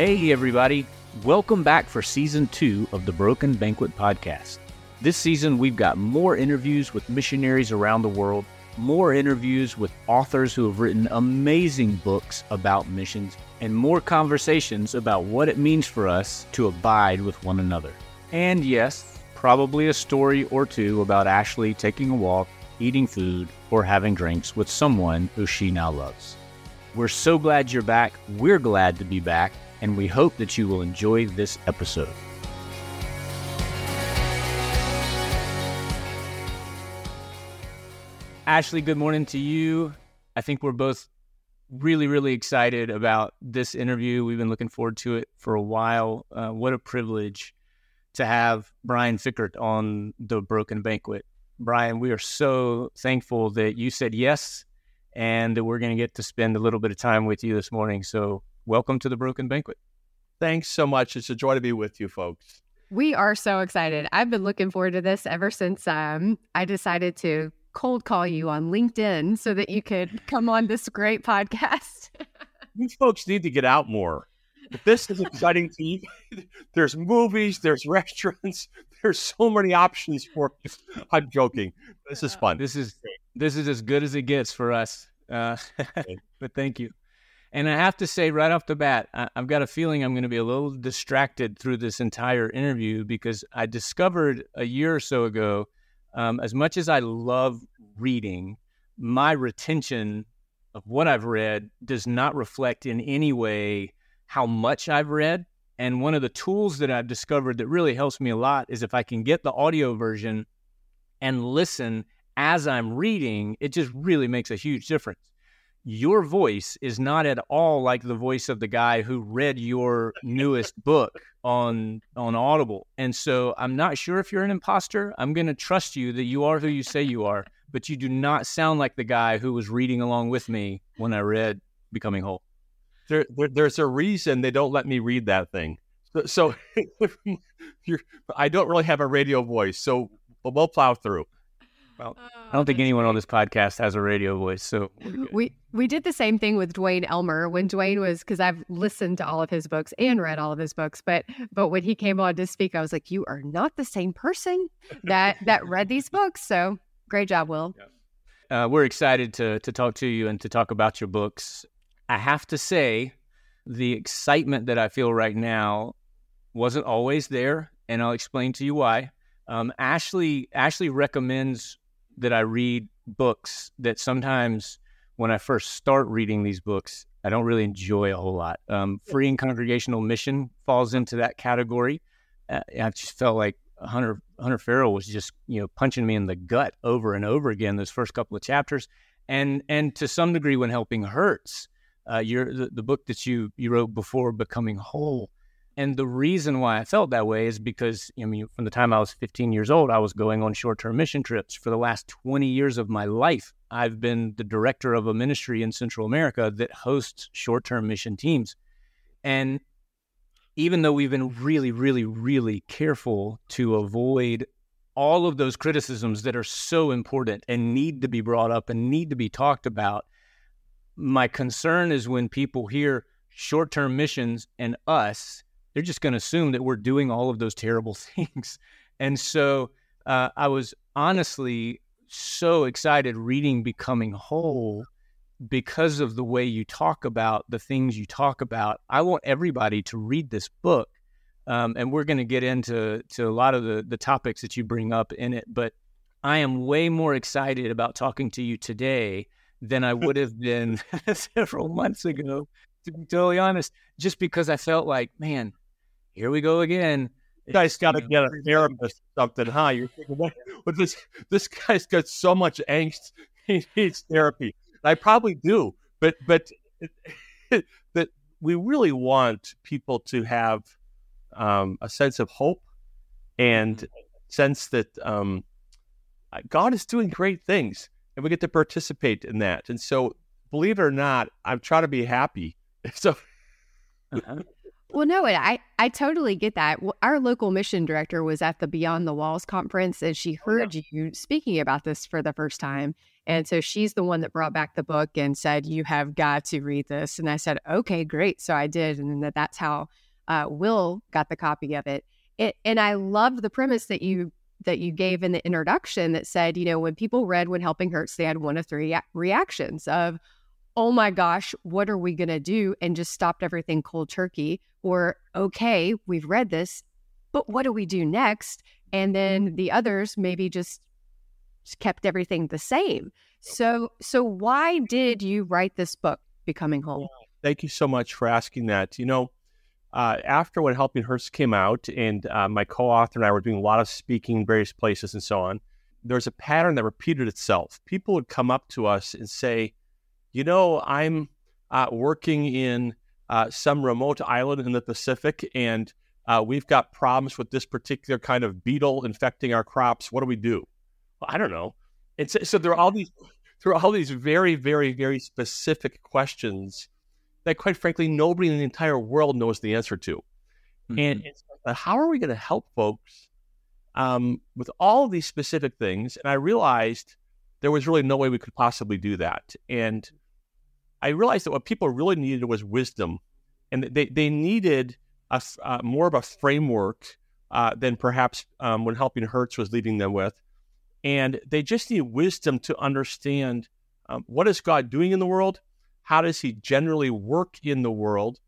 Hey, everybody. Welcome back for season two of the Broken Banquet podcast. This season, we've got more interviews with missionaries around the world, more interviews with authors who have written amazing books about missions, and more conversations about what it means for us to abide with one another. And yes, probably a story or two about Ashley taking a walk, eating food, or having drinks with someone who she now loves. We're so glad you're back. We're glad to be back, and we hope that you will enjoy this episode. Ashley, good morning to you. I think we're both really, really excited about this interview. We've been looking forward to it for a while. Uh, what a privilege to have Brian Fikkert on the Broken Banquet. Brian, we are so thankful that you said yes and that we're going to get to spend a little bit of time with you this morning. So, welcome to the Broken Banquet. Thanks so much. It's a joy to be with you folks. We are so excited. I've been looking forward to this ever since um, I decided to cold call you on LinkedIn so that you could come on this great podcast. These folks need to get out more. But this is exciting to you. There's movies, there's restaurants, there's so many options for you. I'm joking. This is fun. This is this is as good as it gets for us. Uh, but thank you. And I have to say right off the bat, I, have got a feeling I'm going to be a little distracted through this entire interview because I discovered a year or so ago, um, as much as I love reading, my retention of what I've read does not reflect in any way how much I've read. And one of the tools that I've discovered that really helps me a lot is if I can get the audio version and listen as I'm reading, it just really makes a huge difference. Your voice is not at all like the voice of the guy who read your newest book on on Audible. And so I'm not sure if you're an imposter. I'm going to trust you that you are who you say you are, but you do not sound like the guy who was reading along with me when I read Becoming Whole there, there, there's a reason they don't let me read that thing. So, so I don't really have a radio voice, so we'll plow through. Well, I don't think anyone on this podcast has a radio voice, so we we did the same thing with Duane Elmer when Duane was because I've listened to all of his books and read all of his books, but but when he came on to speak, I was like, you are not the same person that that read these books. So great job, Will. Uh, we're excited to to talk to you and to talk about your books. I have to say, the excitement that I feel right now wasn't always there, and I'll explain to you why. Um, Ashley Ashley recommends that I read books that sometimes when I first start reading these books, I don't really enjoy a whole lot. Um, Freeing Congregational Mission falls into that category. Uh, I just felt like Hunter Hunter Farrell was just you know punching me in the gut over and over again those first couple of chapters, and and to some degree when helping hurts uh, your the, the book that you you wrote before becoming whole. And the reason why I felt that way is because I mean, from the time I was 15 years old, I was going on short-term mission trips. For the last 20 years of my life, I've been the director of a ministry in Central America that hosts short-term mission teams. And even though we've been really, really, really careful to avoid all of those criticisms that are so important and need to be brought up and need to be talked about, my concern is when people hear short term missions and us, they're just going to assume that we're doing all of those terrible things. And so uh, I was honestly so excited reading Becoming Whole because of the way you talk about the things you talk about. I want everybody to read this book. Um, and we're going to get into to a lot of the, the topics that you bring up in it. But I am way more excited about talking to you today than I would have been several months ago, to be totally honest, just because I felt like, man, here we go again. You guys got to get a therapist or something, huh? You're thinking, what, what this this guy's got so much angst, he needs therapy. I probably do, but but that we really want people to have um, a sense of hope and mm-hmm. sense that um, God is doing great things and we get to participate in that. And so, believe it or not, I'm trying to be happy. So, uh-huh. Well, no, I I totally get that. Our local mission director was at the Beyond the Walls conference, and she oh, heard you speaking about this for the first time. And so she's the one that brought back the book and said, You have got to read this. And I said, Okay, great. So I did. And that, that's how uh, Will got the copy of it. it. And I loved the premise that you that you gave in the introduction that said, you know, when people read When Helping Hurts, they had one of three reactions of, oh my gosh, what are we going to do? And just stopped everything cold turkey. Or, okay, we've read this, but what do we do next? And then the others maybe just kept everything the same. So, so why did you write this book, Becoming Whole? Thank you so much for asking that. You know, uh, after when Helping Hurts came out, and uh, my co-author and I were doing a lot of speaking, various places, and so on. There's a pattern that repeated itself. People would come up to us and say, "You know, I'm uh, working in uh, some remote island in the Pacific, and uh, we've got problems with this particular kind of beetle infecting our crops. What do we do?" Well, I don't know. And so, so there are all these, there are all these very, very, very specific questions that, quite frankly, nobody in the entire world knows the answer to. Mm-hmm. And how are we going to help folks um, with all these specific things? And I realized there was really no way we could possibly do that. And I realized that what people really needed was wisdom, and they they needed a uh, more of a framework uh, than perhaps um, when Helping Hurts was leading them with, and they just need wisdom to understand um, what is God doing in the world, how does He generally work in the world,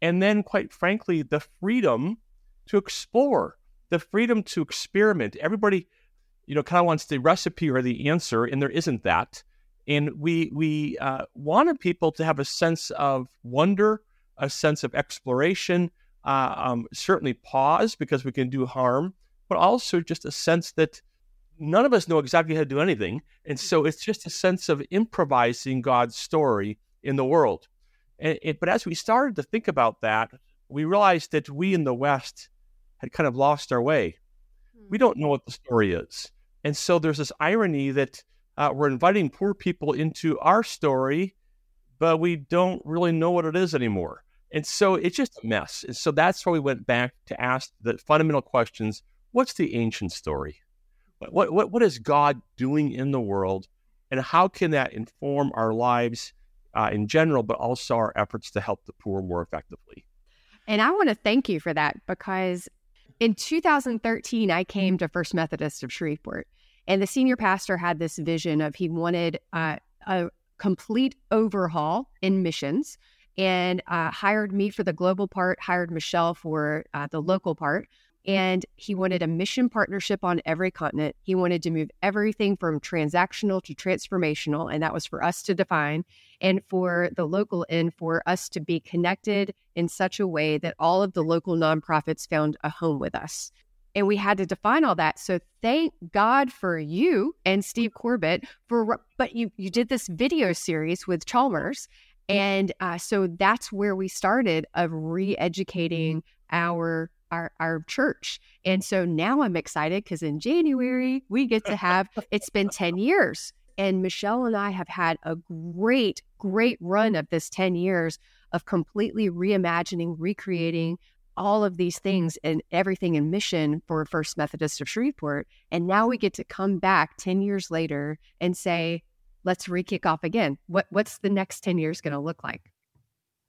and then, quite frankly, the freedom to explore, the freedom to experiment. Everybody, you know, kind of wants the recipe or the answer, and there isn't that. And we we uh, wanted people to have a sense of wonder, a sense of exploration, uh, um, certainly pause because we can do harm, but also just a sense that none of us know exactly how to do anything. And so it's just a sense of improvising God's story in the world. And it, but as we started to think about that, we realized that we in the West had kind of lost our way. We don't know what the story is. And so there's this irony that uh, we're inviting poor people into our story, but we don't really know what it is anymore. And so it's just a mess. And so that's why we went back to ask the fundamental questions what's the ancient story? What, what, what is God doing in the world? And how can that inform our lives uh, in general, but also our efforts to help the poor more effectively? And I want to thank you for that because in 2013, I came to First Methodist of Shreveport, and the senior pastor had this vision of he wanted uh, a complete overhaul in missions and uh, hired me for the global part, hired Michelle for uh, the local part. And he wanted a mission partnership on every continent. He wanted to move everything from transactional to transformational. And that was for us to define. And for the local end, for us to be connected in such a way that all of the local nonprofits found a home with us. And we had to define all that. So thank God for you and Steve Corbett for, but you, you did this video series with Chalmers. And uh, so that's where we started of re educating our our, our church. And so now I'm excited because in January we get to have it's been 10 years. And Michelle and I have had a great, great run of this 10 years of completely reimagining, recreating all of these things and everything in mission for First Methodist of Shreveport. And now we get to come back 10 years later and say, let's re kick off again. What, what's the next 10 years going to look like?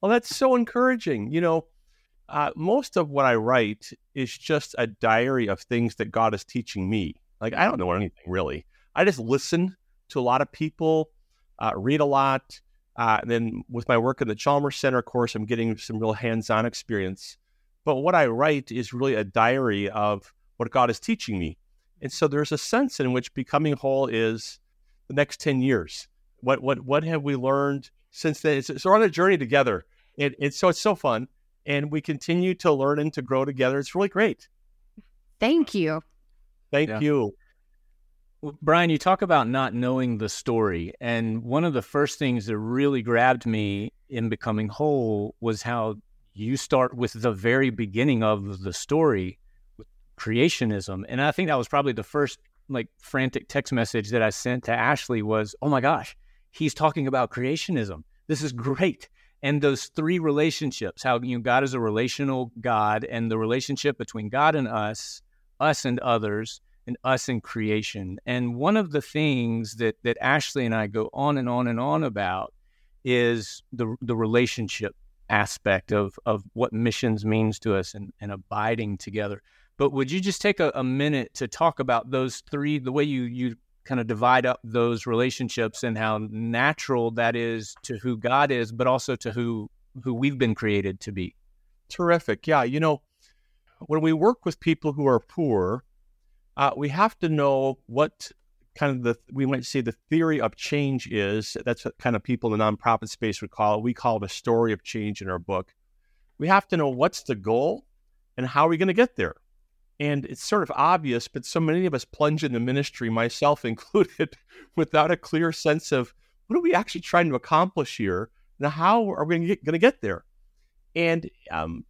Well, that's so encouraging. You know, uh, most of what I write is just a diary of things that God is teaching me. Like, I don't know anything really. I just listen to a lot of people, uh, read a lot. Uh, and then with my work in the Chalmers Center, course, I'm getting some real hands on experience. But what I write is really a diary of what God is teaching me. And so there's a sense in which becoming whole is the next 10 years. What, what, what have we learned since then? So we're on a journey together. And, and so it's so fun and we continue to learn and to grow together. It's really great. Thank you. Thank yeah. you. Brian, you talk about not knowing the story. And one of the first things that really grabbed me in becoming whole was how you start with the very beginning of the story with creationism. And I think that was probably the first like frantic text message that I sent to Ashley was, "Oh my gosh, he's talking about creationism. This is great." and those three relationships how you know god is a relational god and the relationship between god and us us and others and us in creation. And one of the things that that Ashley and I go on and on and on about is the the relationship aspect of of what missions means to us and, and abiding together. But would you just take a, a minute to talk about those three, the way you you kind of divide up those relationships and how natural that is to who God is, but also to who who we've been created to be. Terrific. Yeah, you know, when we work with people who are poor, uh, we have to know what kind of the we might say the theory of change is. That's what kind of people in the nonprofit space would call it. We call it a story of change in our book. We have to know what's the goal and how are we going to get there. And it's sort of obvious, but so many of us plunge into ministry, myself included, without a clear sense of what are we actually trying to accomplish here and how are we going to get there? And um,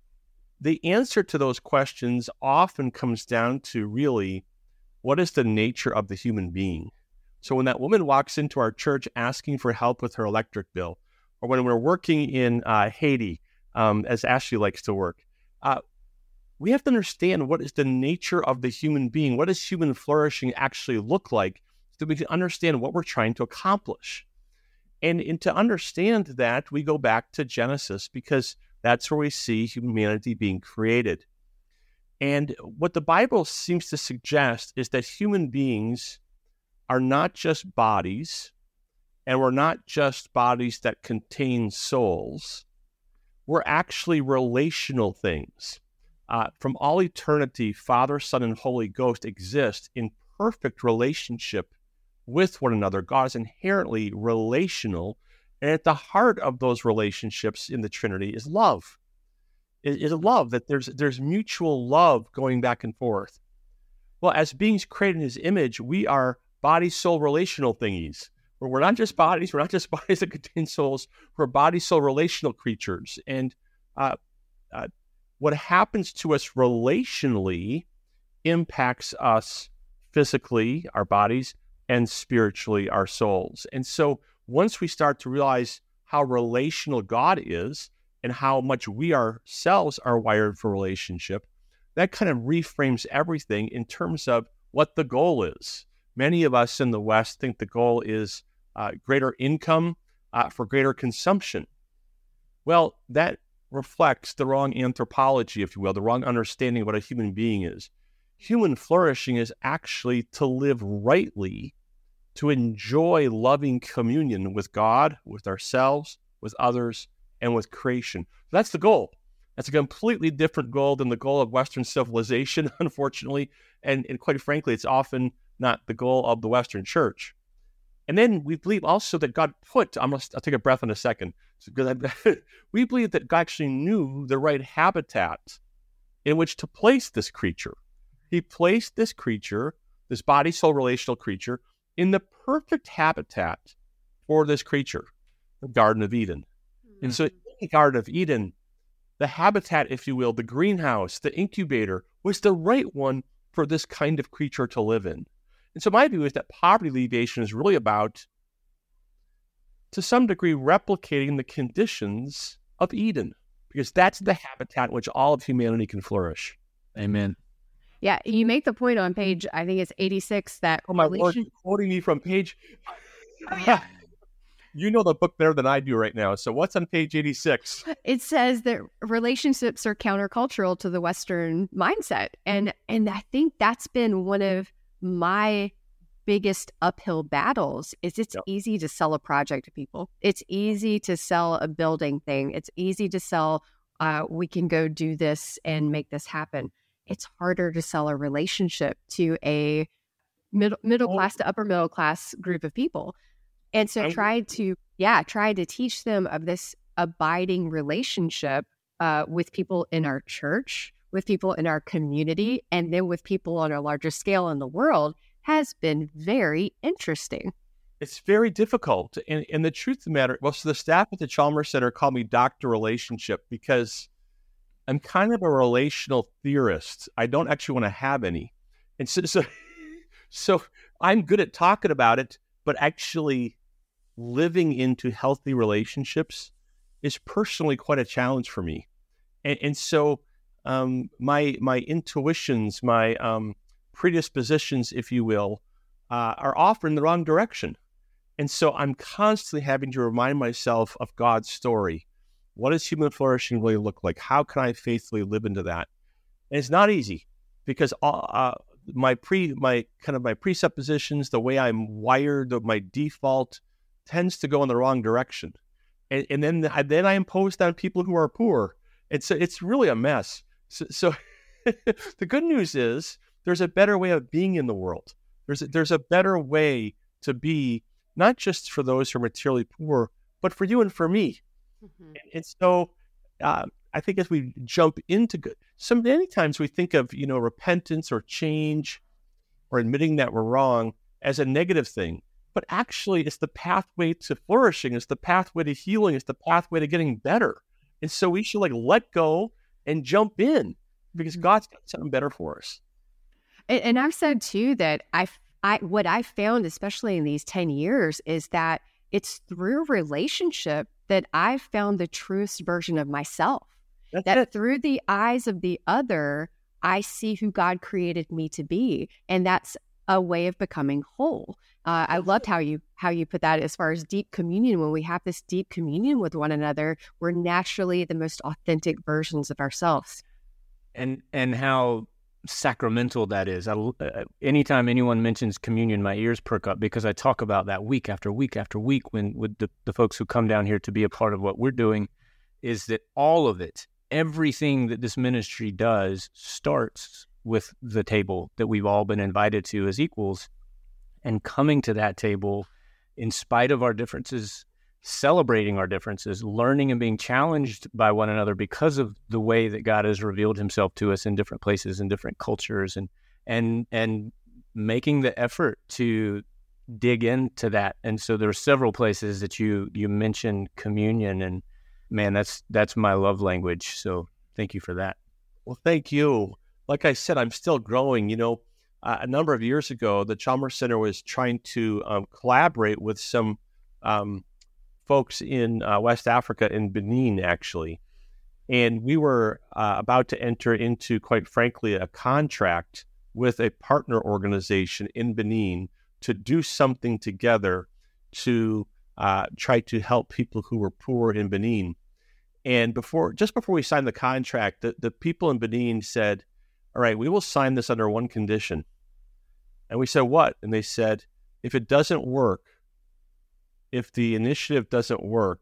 the answer to those questions often comes down to really what is the nature of the human being? So when that woman walks into our church asking for help with her electric bill, or when we're working in uh, Haiti, um, as Ashley likes to work, uh, we have to understand what is the nature of the human being. What does human flourishing actually look like so that we can understand what we're trying to accomplish? And, and to understand that, we go back to Genesis because that's where we see humanity being created. And what the Bible seems to suggest is that human beings are not just bodies, and we're not just bodies that contain souls. We're actually relational things uh, from all eternity, Father, Son, and Holy Ghost exist in perfect relationship with one another. God is inherently relational. And at the heart of those relationships in the Trinity is love. Is love that there's there's mutual love going back and forth. Well, as beings created in his image, we are body soul relational thingies. We're not just bodies, we're not just bodies that contain souls, we're body soul relational creatures. And uh, uh, what happens to us relationally impacts us physically, our bodies, and spiritually, our souls. And so once we start to realize how relational God is and how much we ourselves are wired for relationship, that kind of reframes everything in terms of what the goal is. Many of us in the West think the goal is uh, greater income uh, for greater consumption. Well, that reflects the wrong anthropology, if you will, the wrong understanding of what a human being is. Human flourishing is actually to live rightly, to enjoy loving communion with God, with ourselves, with others, and with creation. That's the goal. That's a completely different goal than the goal of Western civilization, unfortunately. And, and quite frankly, it's often not the goal of the Western church. And then we believe also that God put, I'm gonna, I'll take a breath in a second. we believe that God actually knew the right habitat in which to place this creature. He placed this creature, this body soul relational creature, in the perfect habitat for this creature, the Garden of Eden. Mm-hmm. And so, in the Garden of Eden, the habitat, if you will, the greenhouse, the incubator, was the right one for this kind of creature to live in. And so my view is that poverty alleviation is really about, to some degree, replicating the conditions of Eden, because that's the habitat in which all of humanity can flourish. Amen. Yeah, you make the point on page, I think it's 86, that. Oh, my relation- Lord, quoting me from page. Oh, yeah. you know the book better than I do right now. So what's on page 86? It says that relationships are countercultural to the Western mindset. And and I think that's been one of my biggest uphill battles is it's yep. easy to sell a project to people. It's easy to sell a building thing. It's easy to sell uh, we can go do this and make this happen. It's harder to sell a relationship to a middle middle oh. class to upper middle class group of people. And so I tried to yeah, tried to teach them of this abiding relationship uh, with people in our church with people in our community and then with people on a larger scale in the world has been very interesting. It's very difficult. And, and the truth of the matter, well, so the staff at the Chalmers Center call me Dr. Relationship because I'm kind of a relational theorist. I don't actually want to have any. And so, so, so I'm good at talking about it, but actually living into healthy relationships is personally quite a challenge for me. And, and so um, my my intuitions, my um, predispositions, if you will, uh, are often in the wrong direction. And so I'm constantly having to remind myself of God's story. What does human flourishing really look like? How can I faithfully live into that? And it's not easy because uh, my pre my kind of my presuppositions, the way I'm wired, my default tends to go in the wrong direction, and, and then I, then I impose on people who are poor. It's it's really a mess. So, so the good news is there's a better way of being in the world. There's a, there's a better way to be, not just for those who are materially poor, but for you and for me. Mm-hmm. And, and, so uh, I think as we jump into good, so many times we think of you know repentance or change or admitting that we're wrong as a negative thing, but actually it's the pathway to flourishing, it's the pathway to healing, it's the pathway to getting better. And so we should like let go and jump in because mm-hmm. God's got something better for us. And, and I've said too that I, I, what I found, especially in these 10 years, is that it's through relationship that I've found the truest version of myself. That's that it. through the eyes of the other, I see who God created me to be. And that's a way of becoming whole. Uh, I loved how you how you put that as far as deep communion. When we have this deep communion with one another, we're naturally the most authentic versions of ourselves. And and how sacramental that is. I, uh, anytime anyone mentions communion, my ears perk up because I talk about that week after week after week when with the, the folks who come down here to be a part of what we're doing. Is that all of it, everything that this ministry does starts with the table that we've all been invited to as equals and coming to that table in spite of our differences celebrating our differences, learning and being challenged by one another because of the way that God has revealed himself to us in different places and different cultures and and and making the effort to dig into that. And so there are several places that you you mentioned communion and man that's that's my love language. So thank you for that. Well, thank you. Like I said, I'm still growing, you know. Uh, a number of years ago, the Chalmers Center was trying to um, collaborate with some um, folks in uh, West Africa, in Benin, actually. And we were uh, about to enter into, quite frankly, a contract with a partner organization in Benin to do something together to uh, try to help people who were poor in Benin. And before, just before we signed the contract, the, the people in Benin said, All right, we will sign this under one condition. And we said, What? And they said, If it doesn't work, if the initiative doesn't work,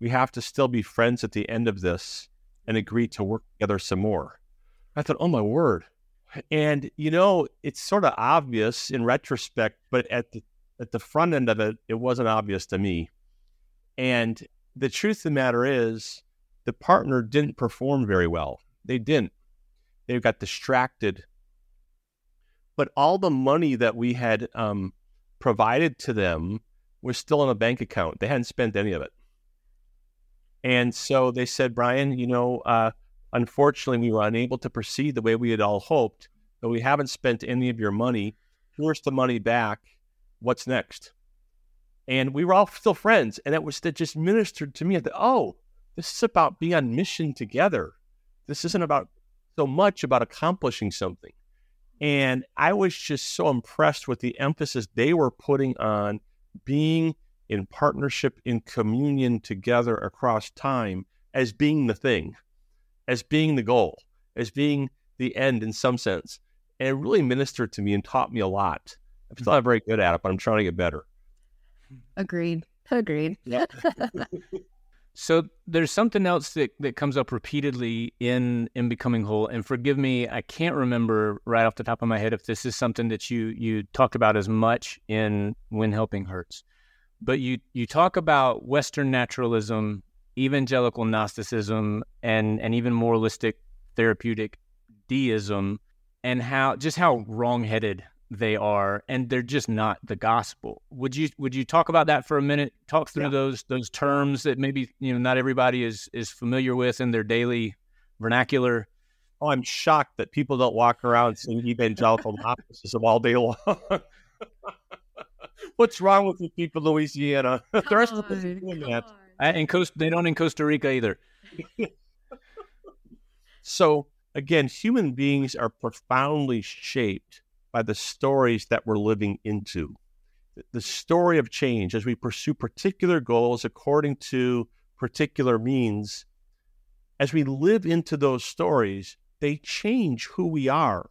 we have to still be friends at the end of this and agree to work together some more. I thought, oh my word. And you know, it's sort of obvious in retrospect, but at the at the front end of it, it wasn't obvious to me. And the truth of the matter is, the partner didn't perform very well. They didn't. They got distracted. But all the money that we had um, provided to them was still in a bank account. They hadn't spent any of it. And so they said, Brian, you know, uh, unfortunately, we were unable to proceed the way we had all hoped, but we haven't spent any of your money. Here's the money back. What's next? And we were all still friends. And it was that just ministered to me. Thought, oh, this is about being on mission together. This isn't about so much about accomplishing something. And I was just so impressed with the emphasis they were putting on being in partnership, in communion together across time as being the thing, as being the goal, as being the end in some sense. And it really ministered to me and taught me a lot. I'm still not very good at it, but I'm trying to get better. Agreed. Agreed. Yeah. so there's something else that, that comes up repeatedly in in becoming whole. And forgive me, I can't remember right off the top of my head if this is something that you you talked about as much in when helping hurts. But you you talk about Western naturalism, evangelical Gnosticism, and and even moralistic therapeutic deism, and how just how wrongheaded they are and they're just not the gospel. Would you would you talk about that for a minute? Talk through yeah. those those terms that maybe you know not everybody is is familiar with in their daily vernacular. Oh i'm shocked that people don't walk around saying evangelical gnosticism all day long. What's wrong with you people louisiana? The rest of us in Costa, they don't in costa rica either. So again, human beings are profoundly shaped by the stories that we're living into. The story of change as we pursue particular goals according to particular means, as we live into those stories, they change who we are.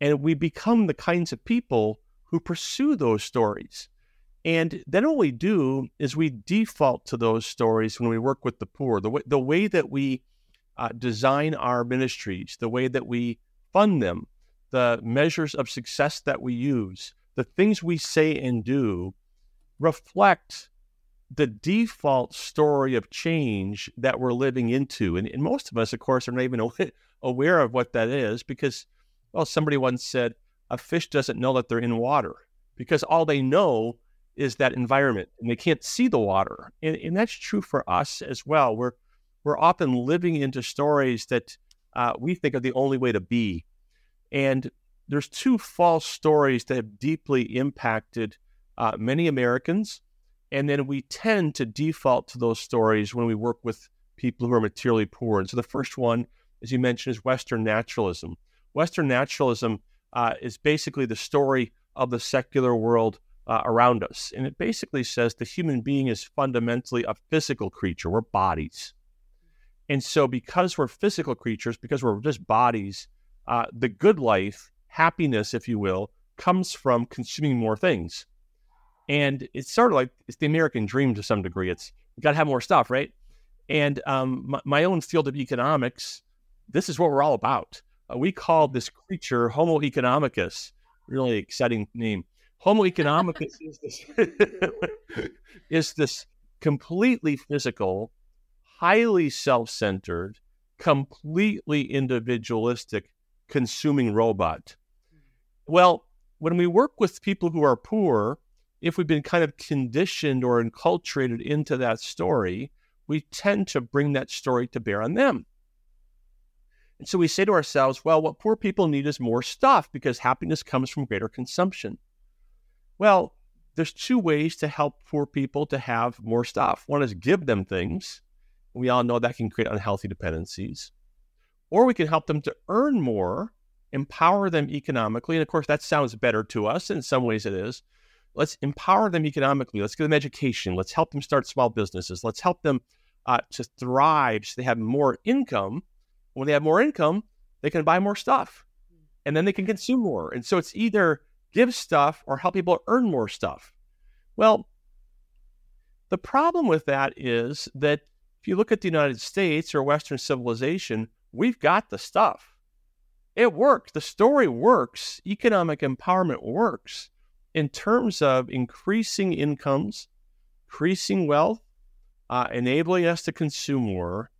And we become the kinds of people who pursue those stories. And then what we do is we default to those stories when we work with the poor. The way, the way that we uh, design our ministries, the way that we fund them, the measures of success that we use, the things we say and do reflect the default story of change that we're living into. And, and most of us, of course, are not even aware of what that is because, well, somebody once said, a fish doesn't know that they're in water because all they know is that environment and they can't see the water. And, and that's true for us as well. We're, we're often living into stories that uh, we think are the only way to be. And there's two false stories that have deeply impacted uh, many Americans. And then we tend to default to those stories when we work with people who are materially poor. And so the first one, as you mentioned, is Western naturalism. Western naturalism uh, is basically the story of the secular world uh, around us. And it basically says the human being is fundamentally a physical creature. We're bodies. And so, because we're physical creatures, because we're just bodies, uh, the good life, happiness, if you will, comes from consuming more things. And it's sort of like it's the American dream to some degree. It's you got to have more stuff, right? And um, my, my, own field of economics, this is what we're all about. Uh, we call this creature Homo economicus. Really exciting name. Homo economicus is this is this completely physical, highly self-centered, completely individualistic consuming robot. Well, when we work with people who are poor, if we've been kind of conditioned or enculturated into that story, we tend to bring that story to bear on them. And so we say to ourselves, well, what poor people need is more stuff because happiness comes from greater consumption. Well, there's two ways to help poor people to have more stuff. One is give them things. We all know that can create unhealthy dependencies. Or we can help them to earn more, empower them economically. And of course, that sounds better to us. In some ways, it is. Let's empower them economically. Let's give them education. Let's help them start small businesses. Let's help them uh, to thrive so they have more income when they have more income, they can buy more stuff and then they can consume more. And so it's either give stuff or help people earn more stuff. Well, the problem with that is that if you look at the United States or Western civilization, we've got the stuff. It works. The story works. Economic empowerment works in terms of increasing incomes, increasing wealth, uh, enabling us to consume more,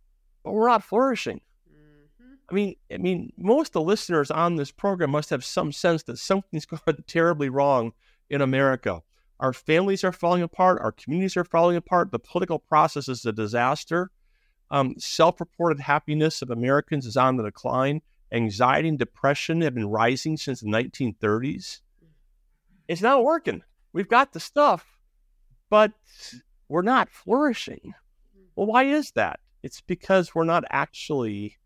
but we're not flourishing. I mean, I mean, most of the listeners on this program must have some sense that something's gone terribly wrong in America. Our families are falling apart. Our communities are falling apart. The political process is a disaster. Um, self-reported happiness of Americans is on the decline. Anxiety and depression have been rising since the 1930s. It's not working. We've got the stuff, but we're not flourishing. Well, why is that? It's because we're not actually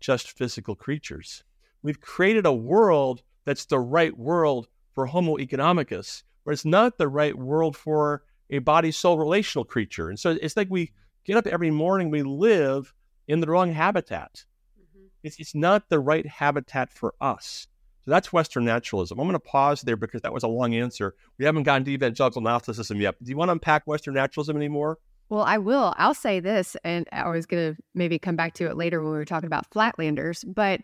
just physical creatures. We've created a world that's the right world for Homo economicus, but it's not the right world for a body soul relational creature. And so it's like we get up every morning, we live in the wrong habitat. Mm-hmm. It's, it's not the right habitat for us. So that's Western naturalism. I'm going to pause there because that was a long answer. We haven't gotten to evangelical Gnosticism yet. Do you want to unpack Western naturalism anymore? Well, I will. I'll say this, and I was going to maybe come back to it later when we were talking about flatlanders. But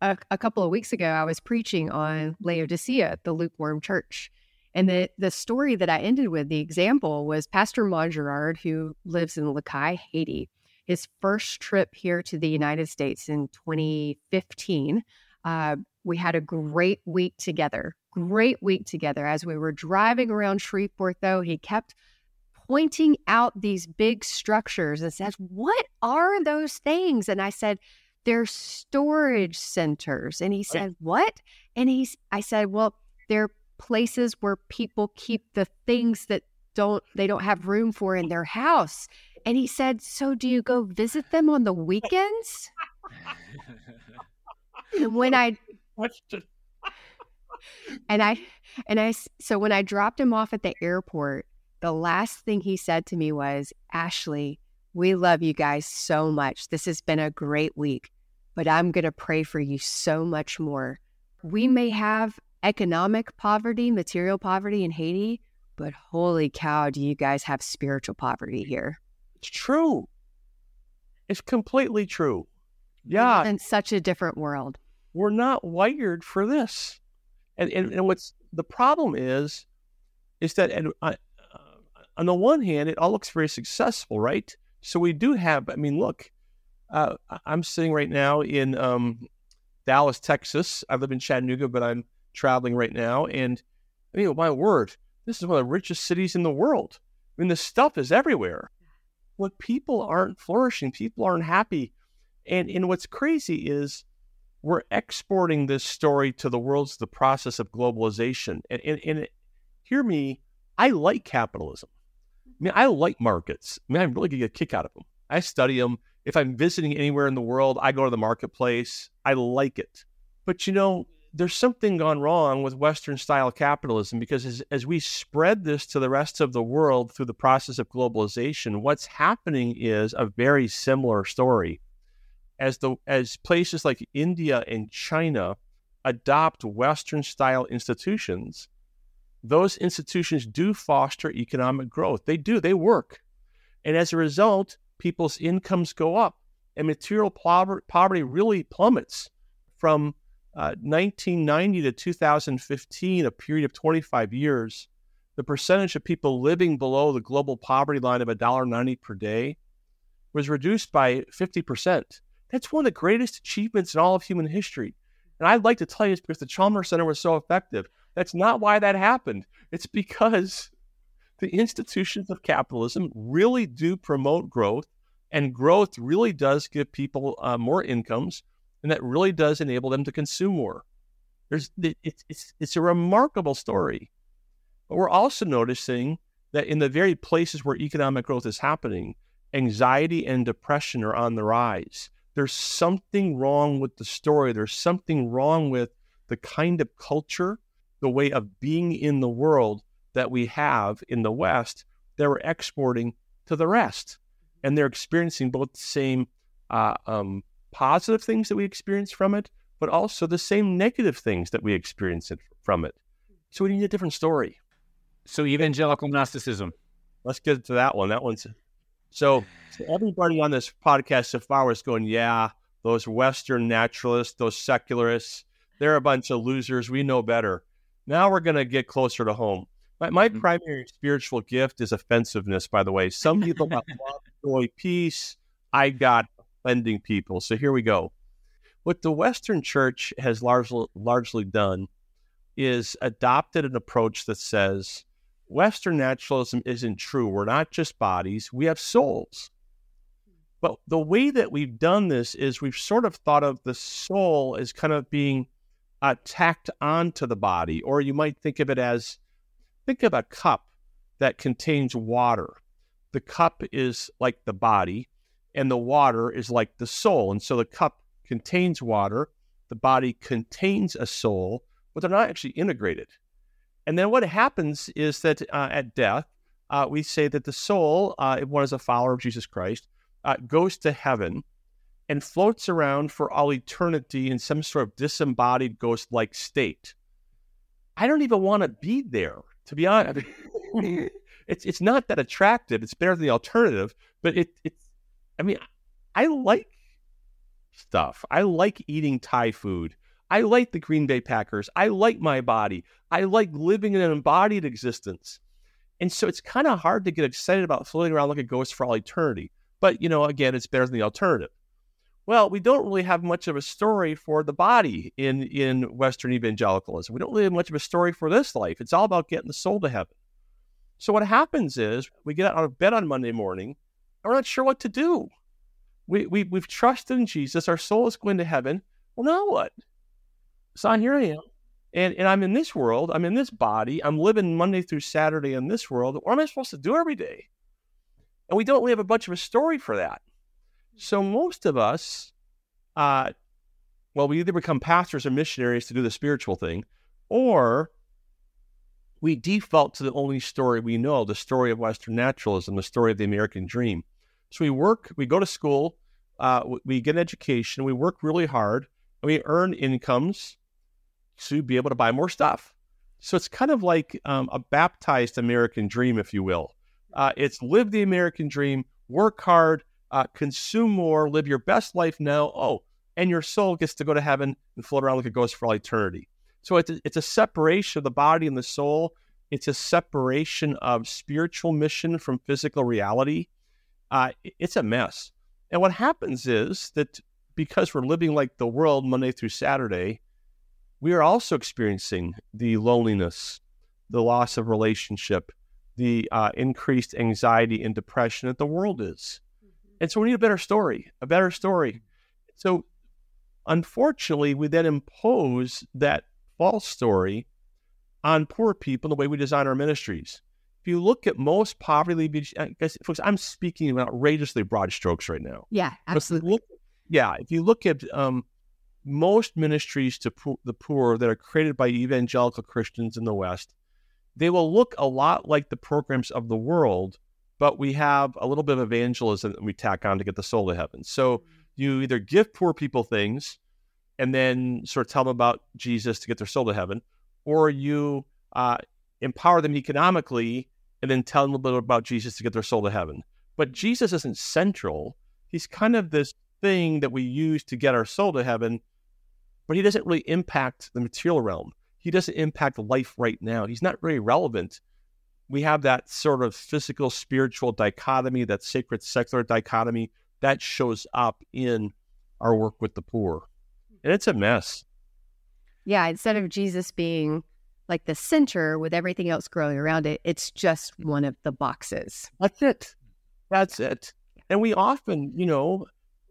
a, a, couple of weeks ago, I was preaching on Laodicea, at the lukewarm church. And the, the story that I ended with, the example was Pastor Mongerard, who lives in Lakai, Haiti. His first trip here to the United States in 2015, uh, we had a great week together. Great week together. As we were driving around Shreveport, though, he kept pointing out these big structures and says, What are those things? And I said, They're storage centers. And he said, What? And he's I said, Well, they're places where people keep the things that don't they don't have room for in their house. And he said, So do you go visit them on the weekends? when I Question. and I and I so when I dropped him off at the airport, the last thing he said to me was, "Ashley, we love you guys so much. This has been a great week, but I'm going to pray for you so much more. We may have economic poverty, material poverty in Haiti, but holy cow, do you guys have spiritual poverty here? It's true. It's completely true. Yeah, in such a different world. we're not wired for this. And and, and what's the problem is, is that and, uh, uh, on the one hand, it all looks very successful, right? So we do have. I mean, look, uh, I'm sitting right now in um, Dallas, Texas. I live in Chattanooga, but I'm traveling right now, and I mean, my word, this is one of the richest cities in the world. I mean, the stuff is everywhere. But people aren't flourishing. People aren't happy. And and what's crazy is we're exporting this story to the world through the process of globalization. And, and, and hear me, I like capitalism. I mean, I like markets. I mean, I really get a kick out of them. I study them. If I'm visiting anywhere in the world, I go to the marketplace. I like it. But you know, there's something gone wrong with Western style capitalism because as, as we spread this to the rest of the world through the process of globalization, what's happening is a very similar story as the as places like India and China adopt Western style institutions, those institutions do foster economic growth. They do, they work. And as a result, people's incomes go up and material poverty really plummets from uh, 1990 to 2015, a period of 25 years. The percentage of people living below the global poverty line of $1.90 per day was reduced by 50%. That's one of the greatest achievements in all of human history. And I'd like to tell you it's because the Chalmers Center was so effective. That's not why that happened. It's because the institutions of capitalism really do promote growth, and growth really does give people uh, more incomes, and that really does enable them to consume more. There's, it's, it's, it's a remarkable story. But we're also noticing that in the very places where economic growth is happening, anxiety and depression are on the rise there's something wrong with the story. There's something wrong with the kind of culture, the way of being in the world that we have in the West that we're exporting to the rest. And they're experiencing both the same uh, um, positive things that we experience from it, but also the same negative things that we experience it, from it. So we need a different story. So evangelical Gnosticism. Let's get to that one. That one's so, so everybody on this podcast so far was going, yeah, those Western naturalists, those secularists, they're a bunch of losers. We know better. Now we're going to get closer to home. My, my Mhm. primary spiritual gift is offensive,ness, by the way. Some people got love, joy, peace. I got offending people. So here we go. What the Western church has largely, largely done is adopted an approach that says, Western naturalism isn't true. We're not just bodies, we have souls. But the way that we've done this is we've sort of thought of the soul as kind of being uh, tacked onto the body, or you might think of it as think of a cup that contains water. The cup is like the body, and the water is like the soul. And so the cup contains water, the body contains a soul, but they're not actually integrated. And then what happens is that uh, at death, uh, we say that the soul, uh, if one is a follower of Jesus Christ, uh, goes to heaven and floats around for all eternity in some sort of disembodied ghost like state. I don't even want to be there, to be honest. it's, it's not that attractive. It's better than the alternative, but it, it's, I mean, I like stuff. I like eating Thai food. I like the Green Bay Packers. I like my body. I like living in an embodied existence. And so it's kind of hard to get excited about floating around like a ghost for all eternity. But, you know, again, it's better than the alternative. Well, we don't really have much of a story for the body in, in Western evangelicalism. We don't really have much of a story for this life. It's all about getting the soul to heaven. So what happens is we get out of bed on Monday morning we're not sure what to do. We, we, we've trusted in Jesus. Our soul is going to heaven. Well, now what? So here I am. And, and I'm in this world. I'm in this body. I'm living Monday through Saturday in this world. What am I supposed to do every day? And we don't really have a bunch of a story for that. So most of us uh, well, we either become pastors or missionaries to do the spiritual thing, or we default to the only story we know the story of Western naturalism, the story of the American dream. So we work, we go to school, uh, we get an education, we work really hard, and we earn incomes to be able to buy more stuff. So it's kind of like um, a baptized American dream, if you will. Uh, it's live the American dream, work hard, uh, consume more, live your best life now. Oh, and your soul gets to go to heaven and float around like a ghost for all eternity. So it's a, it's a separation of the body and the soul. It's a separation of spiritual mission from physical reality. Uh, it's a mess. And what happens is that because we're living like the world Monday through Saturday, we are also experiencing the loneliness, the loss of relationship, the uh, increased anxiety and depression that the world is. Mm-hmm. And so we need a better story, a better story. So unfortunately, we then impose that false story on poor people the way we design our ministries. You look at most poverty guys, folks, I'm speaking in outrageously broad strokes right now. Yeah, absolutely. Look, yeah, if you look at um, most ministries to po- the poor that are created by evangelical Christians in the West, they will look a lot like the programs of the world, but we have a little bit of evangelism that we tack on to get the soul to heaven. So mm-hmm. you either give poor people things and then sort of tell them about Jesus to get their soul to heaven, or you uh, empower them economically and then tell them a little bit about Jesus to get their soul to heaven. But Jesus isn't central. He's kind of this thing that we use to get our soul to heaven, but he doesn't really impact the material realm. He doesn't impact life right now. He's not really relevant. We have that sort of physical spiritual dichotomy, that sacred secular dichotomy that shows up in our work with the poor and it's a mess. Yeah, instead of Jesus being like the center with everything else growing around it, it's just one of the boxes. That's it. That's it. And we often, you know,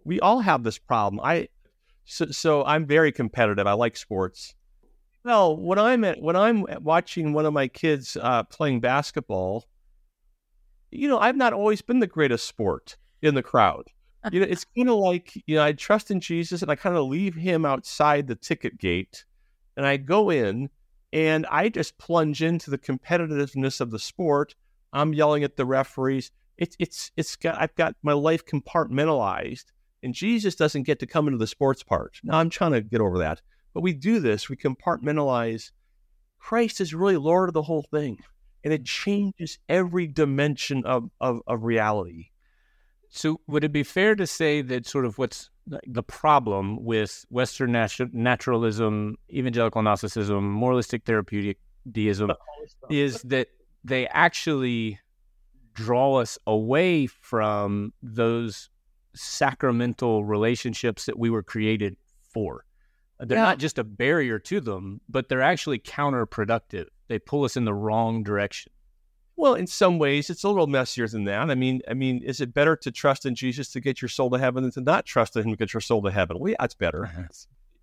we all have this problem. I so, so I'm very competitive. I like sports. Well, when I'm at when I'm watching one of my kids uh, playing basketball, you know, I've not always been the greatest sport in the crowd you know, it's kind of like, you know, I trust in Jesus and I kind of leave him outside the ticket gate and I go in and I just plunge into the competitiveness of the sport. I'm yelling at the referees. It's, it's, it's got, I've got my life compartmentalized and Jesus doesn't get to come into the sports part. Now I'm trying to get over that. But we do this, we compartmentalize. Christ is really Lord of the whole thing. And it changes every dimension of, of, of reality. So, would it be fair to say that sort of what's the problem with Western natu- naturalism, evangelical Gnosticism, moralistic therapeutic deism is that they actually draw us away from those sacramental relationships that we were created for. They're yeah. not just a barrier to them, but they're actually counterproductive. They pull us in the wrong direction. Well, in some ways, it's a little messier than that. I mean, I mean, is it better to trust in Jesus to get your soul to heaven than to not trust in Him to get your soul to heaven? Well, yeah, it's better.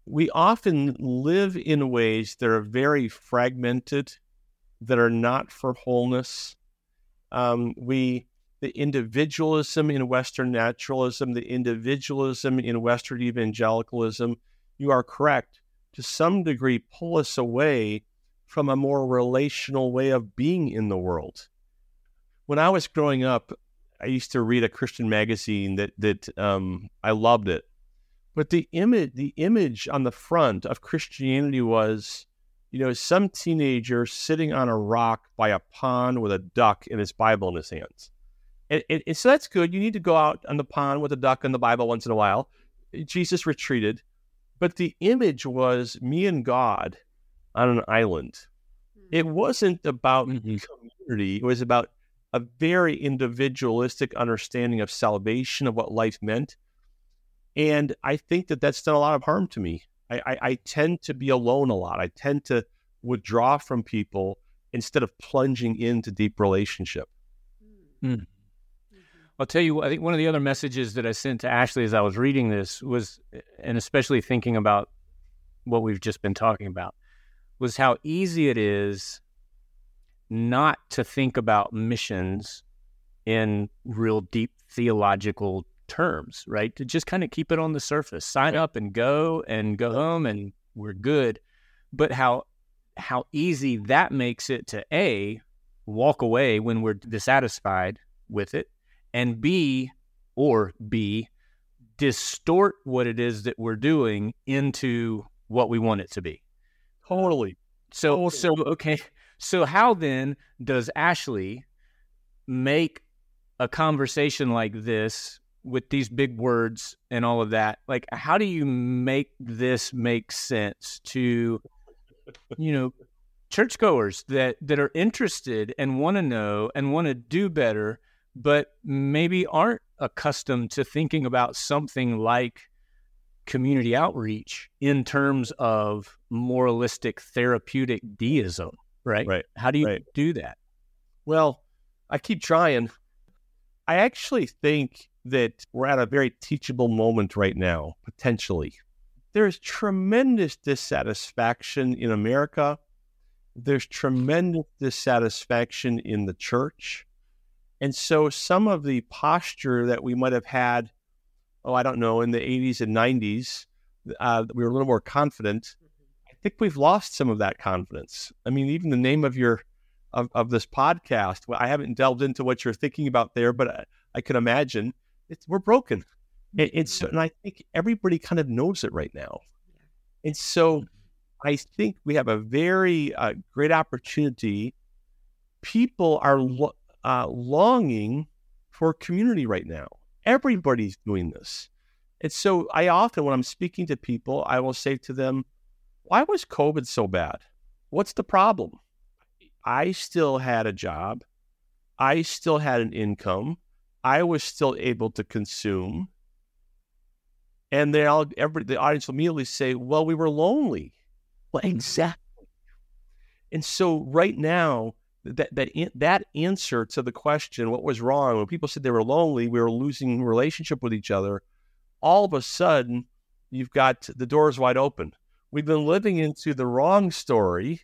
we often live in ways that are very fragmented, that are not for wholeness. Um, we the individualism in Western naturalism, the individualism in Western evangelicalism, you are correct, to some degree pull us away from a more relational way of being in the world. When I was growing up, I used to read a Christian magazine that that um, I loved it, but the image the image on the front of Christianity was, you know, some teenager sitting on a rock by a pond with a duck and his Bible in his hands. And, and, and so that's good. You need to go out on the pond with a duck and the Bible once in a while. Jesus retreated, but the image was me and God on an island. It hmm. wasn't about mm-hmm. community, it was about a very individualistic understanding of salvation, of what life meant. And I think that that's done a lot of harm to me. I, I, I tend to be alone a lot. I tend to withdraw from people instead of plunging into deep relationship. Mm. I'll tell you, I think one of the other messages that I sent to Ashley as I was reading this was, and especially thinking about what we've just been talking about, was how easy it is not to think about missions in real deep theological terms, right? To just kind of keep it on the surface, sign up and go and go home and we're good. But how how easy that makes it to A, walk away when we're dissatisfied with it, and B or B, distort what it is that we're doing into what we want it to be. Totally. So totally. so okay. So how then does Ashley make a conversation like this with these big words and all of that? Like how do you make this make sense to you know churchgoers that that are interested and want to know and want to do better but maybe aren't accustomed to thinking about something like community outreach in terms of moralistic therapeutic deism, right? Right. How do you right. do that? Well, I keep trying. I actually think that we're at a very teachable moment right now, potentially. There's tremendous dissatisfaction in America. There's tremendous dissatisfaction in the church. And so some of the posture that we might have had, oh, I don't know, in the 80s and 90s, uh, we were a little more confident. I think we've lost some of that confidence. I mean, even the name of your of, of this podcast, I haven't delved into what you're thinking about there, but I, I can imagine it's, we're broken. And, and, and I think everybody kind of knows it right now. And so I think we have a very uh, great opportunity. People are lo- uh, longing for community right now. Everybody's doing this. And so I often, when I'm speaking to people, I will say to them, Why was COVID so bad? What's the problem? I still had a job. I still had an income. I was still able to consume. And they all, every, the audience will immediately say, Well, we were lonely. Well, exactly. And so right now, that that that answer to the question, what was wrong when people said they were lonely, we were losing relationship with each other. All of a sudden, you've got the doors wide open. We've been living into the wrong story.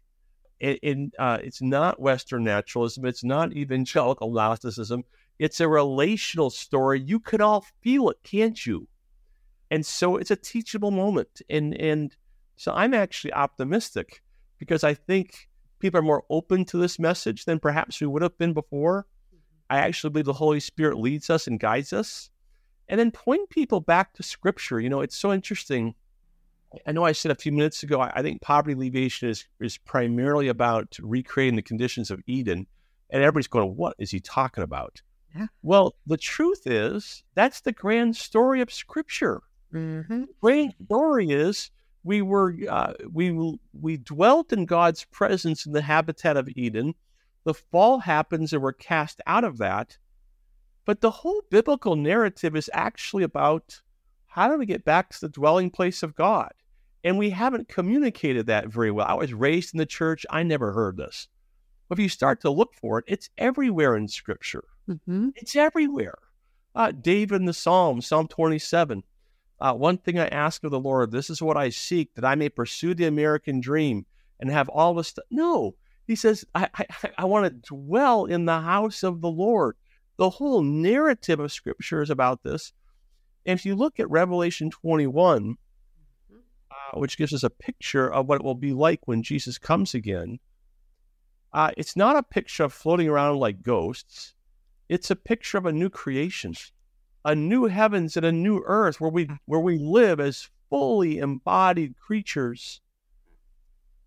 And uh, it's not Western naturalism. It's not evangelical Gnosticism. It's a relational story. You could all feel it, can't you? And so it's a teachable moment. And and so I'm actually optimistic because I think people are more open to this message than perhaps we would have been before. I actually believe the Holy Spirit leads us and guides us. And then point people back to Scripture. You know, it's so interesting. I know I said a few minutes ago, I think poverty alleviation is, is primarily about recreating the conditions of Eden. And everybody's going, what is he talking about? Yeah. Well, the truth is, that's the grand story of Scripture. Mm-hmm. The grand story is we were uh, we we dwelt in God's presence in the habitat of Eden. The fall happens and we're cast out of that. But the whole biblical narrative is actually about how do we get back to the dwelling place of God? And we haven't communicated that very well. I was raised in the church. I never heard this. But if you start to look for it, it's everywhere in Scripture. Mm-hmm. It's everywhere. Uh, David in the Psalms, Psalm 27. Uh, one thing I ask of the Lord, this is what I seek, that I may pursue the American dream and have all this. St-. No, he says, I, I, I want to dwell in the house of the Lord. The whole narrative of Scripture is about this. And if you look at Revelation 21, uh, which gives us a picture of what it will be like when Jesus comes again, uh, it's not a picture of floating around like ghosts. It's a picture of a new creation a new heavens and a new earth where we where we live as fully embodied creatures.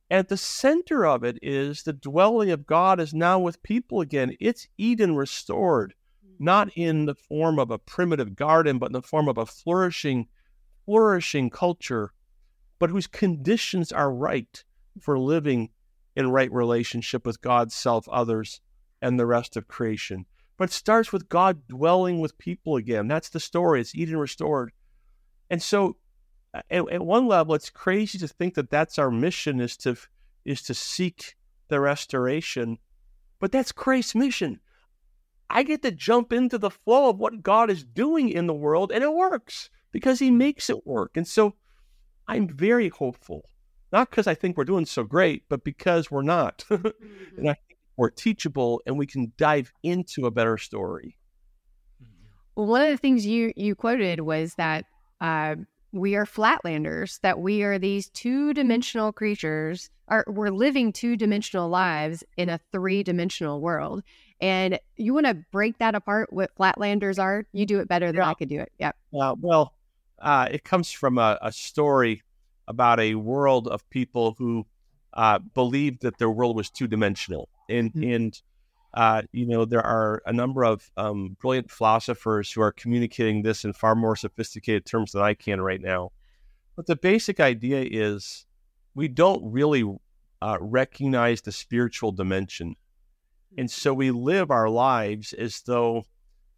At the center of it is the dwelling of God is now with people again. It's Eden restored, not in the form of a primitive garden, but in the form of a flourishing, flourishing culture, but whose conditions are right for living in right relationship with God, self, others, and the rest of creation. But it starts with God dwelling with people again. That's the story. It's Eden restored. And so, uh, at, at, one level, it's crazy to think that that's our mission is to is to seek the restoration. But that's Christ's mission. I get to jump into the flow of what God is doing in the world, and it works because He makes it work. And so, I'm very hopeful, not because I think we're doing so great, but because we're not. and I we're teachable and we can dive into a better story. well one of the things you you quoted was that uh, we are flatlanders, that we are these two dimensional creatures, are we're living two dimensional lives in a three dimensional world. And you want to break that apart, what flatlanders are? You do it better than Yeah. I could do it. Yep. Uh, well, uh, it comes from a, a story about a world of people who uh, believed that their world was two dimensional, and Mhm. and uh, you know there are a number of um, brilliant philosophers who are communicating this in far more sophisticated terms than I can right now. But the basic idea is we don't really uh, recognize the spiritual dimension, and so we live our lives as though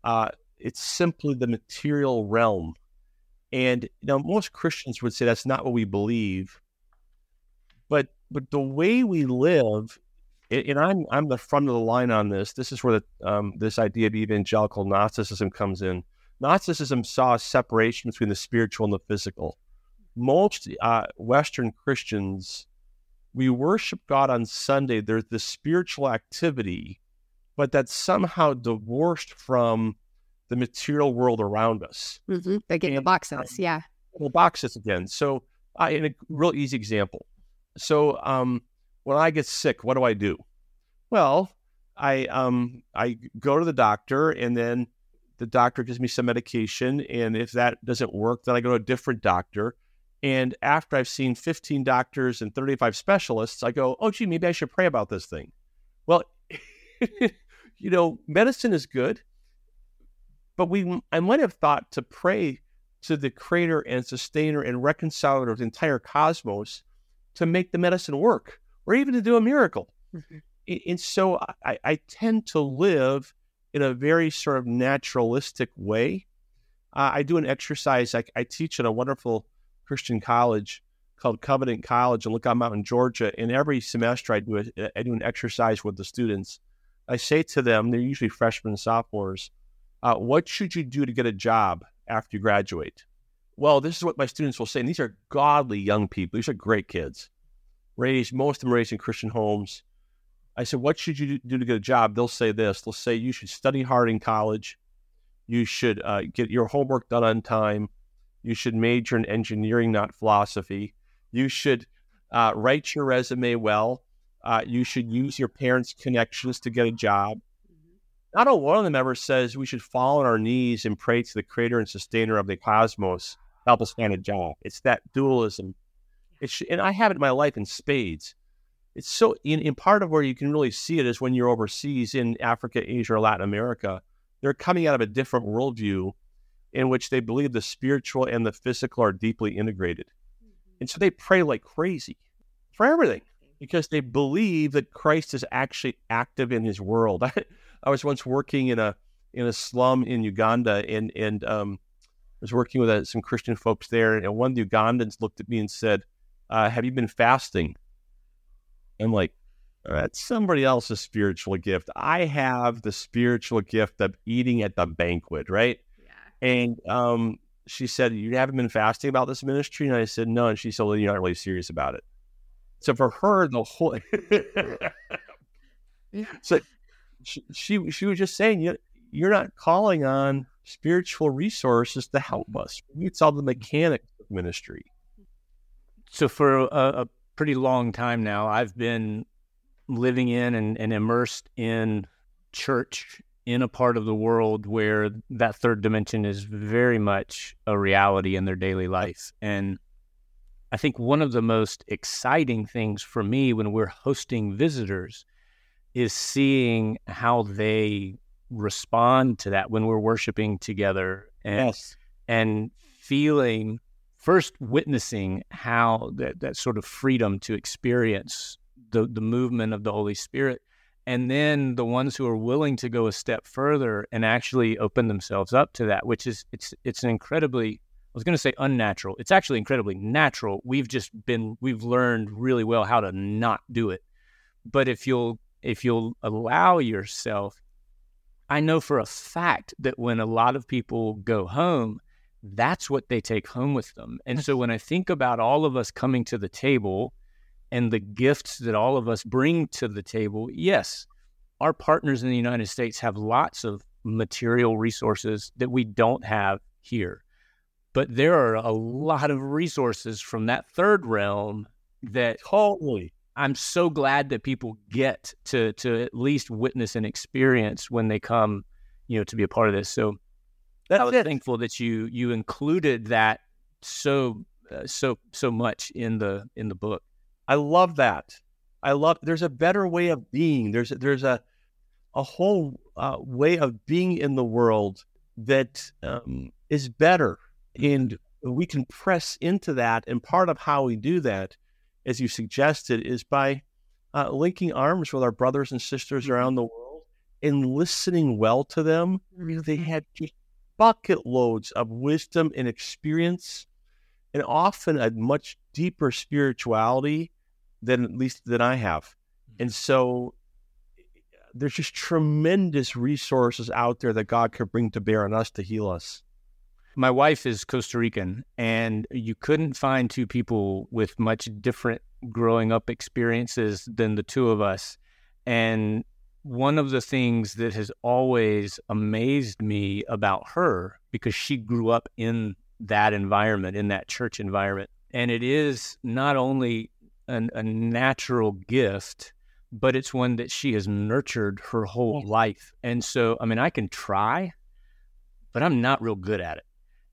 uh, it's simply the material realm. And you know, most Christians would say that's not what we believe. But but the way we live, and and I'm I'm the front of the line on this. This is where the, um, this idea of evangelical Gnosticism comes in. Gnosticism saw a separation between the spiritual and the physical. Most uh, Western Christians, we worship God on Sunday. There's the spiritual activity, but that's somehow divorced from the material world around us. Mm-hmm. They get the And, boxes. um, yeah. We'll box this again. So, I in a real easy example. So, um, when I get sick, what do I do? Well, I um, I go to the doctor, and then the doctor gives me some medication, and if that doesn't work, then I go to a different doctor. And after I've seen 15 doctors and 35 specialists, I go, oh, gee, maybe I should pray about this thing. Well, you know, medicine is good, but we I might have thought to pray to the creator and sustainer and reconciler of the entire cosmos to make the medicine work or even to do a miracle. Mhm. And so I, I tend to live in a very sort of naturalistic way. Uh, I do an exercise I, I teach at a wonderful Christian college called Covenant College in Lookout Mountain, Georgia. And every semester I do a, I do an exercise with the students. I say to them, they're usually freshmen and sophomores, uh, what should you do to get a job after you graduate? Well, this is what my students will say. And these are godly young people. These are great kids. Raised, most of them raised in Christian homes. I said, what should you do to get a job? They'll say this. They'll say you should study hard in college. You should uh, get your homework done on time. You should major in engineering, not philosophy. You should uh, write your resume well. Uh, you should use your parents' connections to get a job. Not a one of them ever says we should fall on our knees and pray to the creator and sustainer of the cosmos to help us find a job. It's that dualism. It's, and I have it in my life in spades. It's so, in, in part of where you can really see it is when you're overseas in Africa, Asia, or Latin America. They're coming out of a different worldview in which they believe the spiritual and the physical are deeply integrated. And so they pray like crazy for everything because they believe that Christ is actually active in his world. I, I was once working in a in a slum in Uganda and and um, I was working with uh, some Christian folks there, and one of the Ugandans looked at me and said, uh, "Have you been fasting?" I'm like, "That's somebody else's spiritual gift. I have the spiritual gift of eating at the banquet, right?" Yeah. And um, she said, "You haven't been fasting about this ministry?" And I said, "No." And she said, "Well, you're not really serious about it." So for her, the whole Yeah. so she, she she was just saying, you you're not calling on spiritual resources to help us. It's all the mechanics of ministry. So for a, a pretty long time now, I've been living in and, and immersed in church in a part of the world where that third dimension is very much a reality in their daily life. And I think one of the most exciting things for me when we're hosting visitors is seeing how they respond to that when we're worshiping together and Yes. and feeling first witnessing how that, that sort of freedom to experience the, the movement of the Holy Spirit. And then the ones who are willing to go a step further and actually open themselves up to that, which is it's it's an incredibly I was going to say unnatural. It's actually incredibly natural. We've just been we've learned really well how to not do it. But if you'll if you'll allow yourself, I know for a fact that when a lot of people go home, that's what they take home with them. And so when I think about all of us coming to the table and the gifts that all of us bring to the table, yes, our partners in the United States have lots of material resources that we don't have here. But there are a lot of resources from that third realm that totally I'm so glad that people get to to at least witness and experience when they come, you know, to be a part of this. So That's I was it. thankful that you you included that so uh, so so much in the in the book. I love that. I love. There's a better way of being. There's there's a a whole uh, way of being in the world that um, is better, and we can press into that. And part of how we do that, as you suggested, is by uh, linking arms with our brothers and sisters around the world and listening well to them. They had just bucket loads of wisdom and experience, and often a much deeper spirituality than at least than I have. Hmm. And so there's just tremendous resources out there that God could bring to bear on us to heal us. My wife is Costa Rican, and you couldn't find two people with much different growing up experiences than the two of us. And one of the things that has always amazed me about her, because she grew up in that environment, in that church environment, and it is not only an, a natural gift, but it's one that she has nurtured her whole life. And so, I mean, I can try, but I'm not real good at it.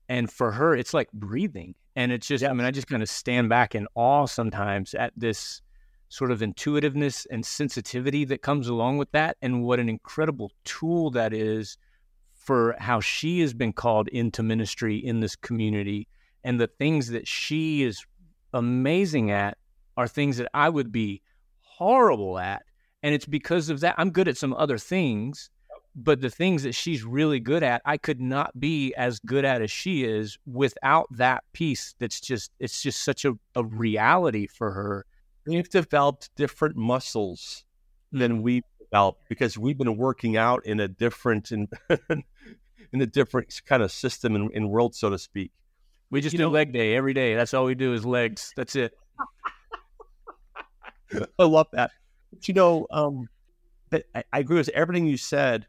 And for her, it's like breathing. And it's just, I mean, I just kind of stand back in awe sometimes at this sort of intuitiveness and sensitivity that comes along with that. And what an incredible tool that is for how she has been called into ministry in this community. And the things that she is amazing at are things that I would be horrible at. And it's because of that. I'm good at some other things, but the things that she's really good at, I could not be as good at as she is without that piece that's just, it's just such a, a reality for her. We've developed different muscles than we've developed because we've been working out in a different in, in a different kind of system and, and world, so to speak. We just You do know- leg day every day. That's all we do is legs. That's it. I love that. But you know, um, that I, I agree with everything you said.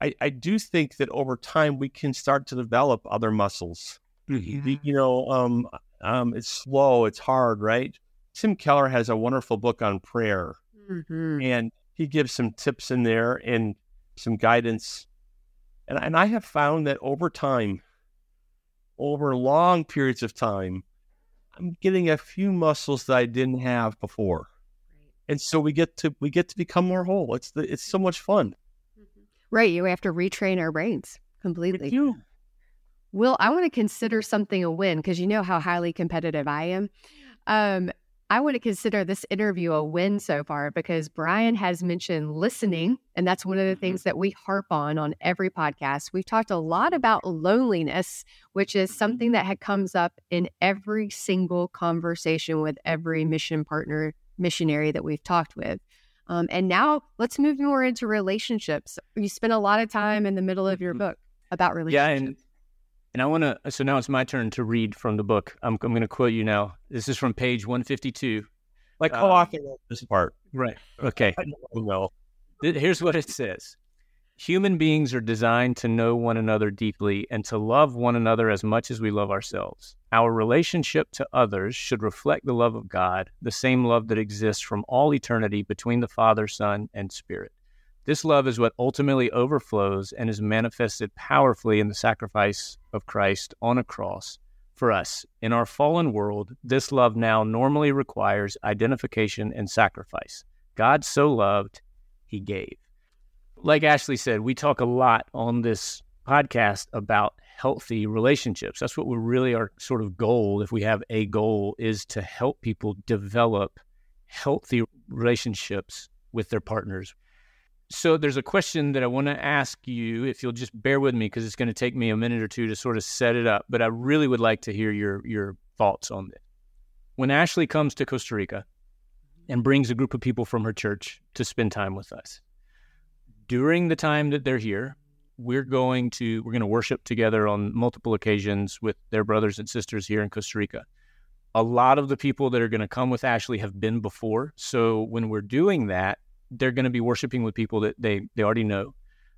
I, I do think that over time we can start to develop other muscles. The- You know, um, um, it's slow, it's hard, right? Tim Keller has a wonderful book on prayer, Mhm. and he gives some tips in there and some guidance. And, and I have found that over time, over long periods of time, I'm getting a few muscles that I didn't have before. And so we get to we get to become more whole. It's the, it's so much fun. Right. You have to retrain our brains completely. You Will, I want to consider something a win because you know how highly competitive I am. Um, I want to consider this interview a win so far because Brian has mentioned listening, and that's one of the mm-hmm. things that we harp on on every podcast. We've talked a lot about loneliness, which is mm-hmm. something that had comes up in every single conversation with every mission partner, missionary that we've talked with. Um, and now let's move more into relationships. You spend a lot of mm-hmm. time in the middle of your book about Yeah, relationships. and and I want to. So now it's my turn to read from the book. I'm I'm going to quote you now. This is from page 152. like how Um, often this part? Right. Okay. I don't know. Th- Here's what it says Human beings are designed to know one another deeply and to love one another as much as we love ourselves. Our relationship to others should reflect the love of God, the same love that exists from all eternity between the Father, Son, and Spirit. This love is what ultimately overflows and is manifested powerfully in the sacrifice of Christ on a cross for us. In our fallen world, this love now normally requires identification and sacrifice. God so loved, he gave. Like Ashley said, we talk a lot on this podcast about healthy relationships. That's what we really our sort of goal, if we have a goal, is to help people develop healthy relationships with their partners. So there's a question that I want to ask you, if you'll just bear with me, because it's going to take me a minute or two to sort of set it up. But I really would like to hear your your thoughts on this. When Ashley comes to Costa Rica and brings a group of people from her church to spend time with us, during the time that they're here, we're going to we're going to worship together on multiple occasions with their brothers and sisters here in Costa Rica. A lot of the people that are going to come with Ashley have been before, so when we're doing that, they're going to be worshiping with people that they they already know.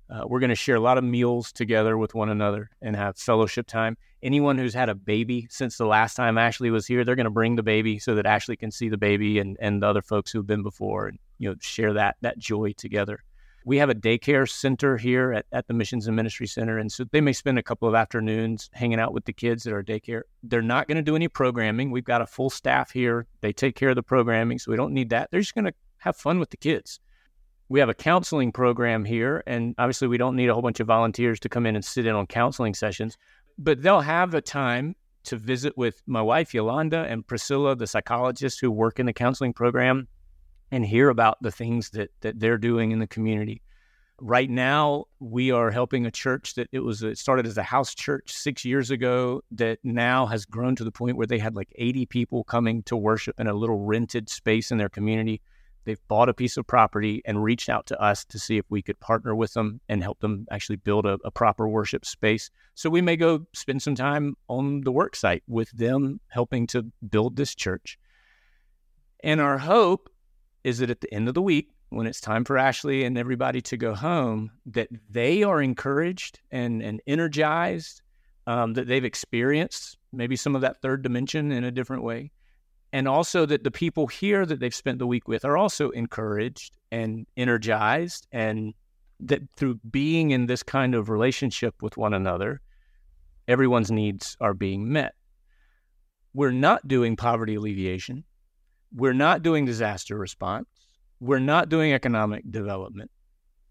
Uh, we're going to share a lot of meals together with one another and have fellowship time. Anyone who's had a baby since the last time Ashley was here, they're going to bring the baby so that Ashley can see the baby and, and the other folks who've been before and you know share that that joy together. We have a daycare center here at, at the Missions and Ministry Center, and so they may spend a couple of afternoons hanging out with the kids at our daycare. They're not going to do any programming. We've got a full staff here. They take care of the programming, so we don't need that. They're just going to have fun with the kids we have a counseling program here, and obviously we don't need a whole bunch of volunteers to come in and sit in on counseling sessions, but they'll have a time to visit with my wife Yolanda and Priscilla, the psychologists who work in the counseling program, and hear about the things that that they're doing in the community. Right now, we are helping a church that it was it started as a house church six years ago that now has grown to the point where they had like 80 people coming to worship in a little rented space in their community They've bought a piece of property and reached out to us to see if we could partner with them and help them actually build a, a proper worship space. So we may go spend some time on the work site with them, helping to build this church. And our hope is that at the end of the week, when it's time for Ashley and everybody to go home, that they are encouraged and, and energized, um, that they've experienced maybe some of that third dimension in a different way, and also that the people here that they've spent the week with are also encouraged and energized and that through being in this kind of relationship with one another everyone's needs are being met. We're not doing poverty alleviation. We're not doing disaster response. We're not doing economic development.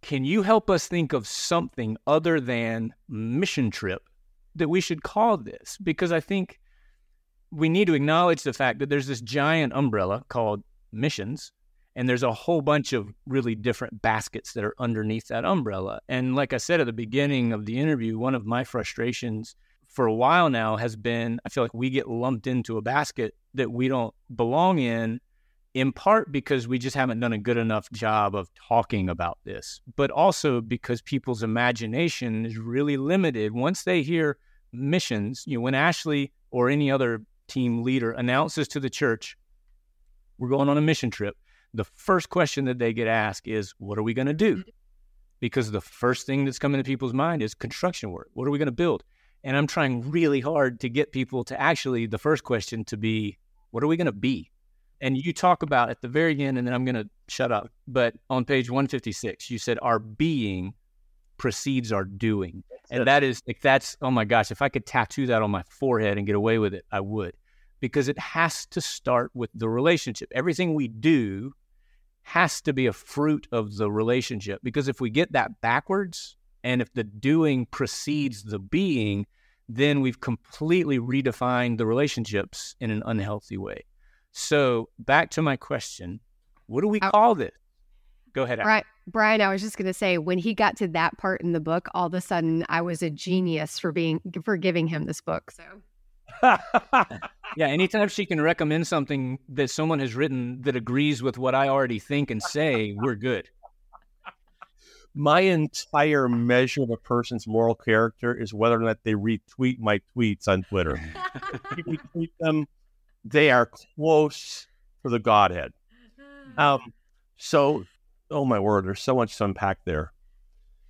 Can you help us think of something other than mission trip that we should call this? Because i think we need to acknowledge the fact that there's this giant umbrella called missions and there's a whole bunch of really different baskets that are underneath that umbrella. And like I said at the beginning of the interview, one of my frustrations for a while now has been I feel like we get lumped into a basket that we don't belong in, in part because we just haven't done a good enough job of talking about this, but also because people's imagination is really limited. Once they hear missions, you know, when Ashley or any other team leader announces to the church, we're going on a mission trip, the first question that they get asked is, What are we going to do? Because the first thing that's coming to people's mind is construction work. What are we going to build? And I'm trying really hard to get people to actually, the first question to be, What are we going to be? And you talk about at the very end, and then I'm going to shut up. But on page 156, you said, Our being precedes our doing. And that is like that's oh my gosh, if I could tattoo that on my forehead and get away with it, I would. Because it has to start with the relationship. Everything we do has to be a fruit of the relationship. Because if we get that backwards and if the doing precedes the being, then we've completely redefined the relationships in an unhealthy way. So back to my question, what do we oh. call this? Go ahead. Right. Brian, I was just going to say when he got to that part in the book, all of a sudden I was a genius for being for giving him this book. So yeah, anytime she can recommend something that someone has written that agrees with what I already think and say, we're good. My entire measure of a person's moral character is whether or not they retweet my tweets on Twitter. if you retweet them, they are close to the Godhead. Um, so oh my word, there's so much to unpack there.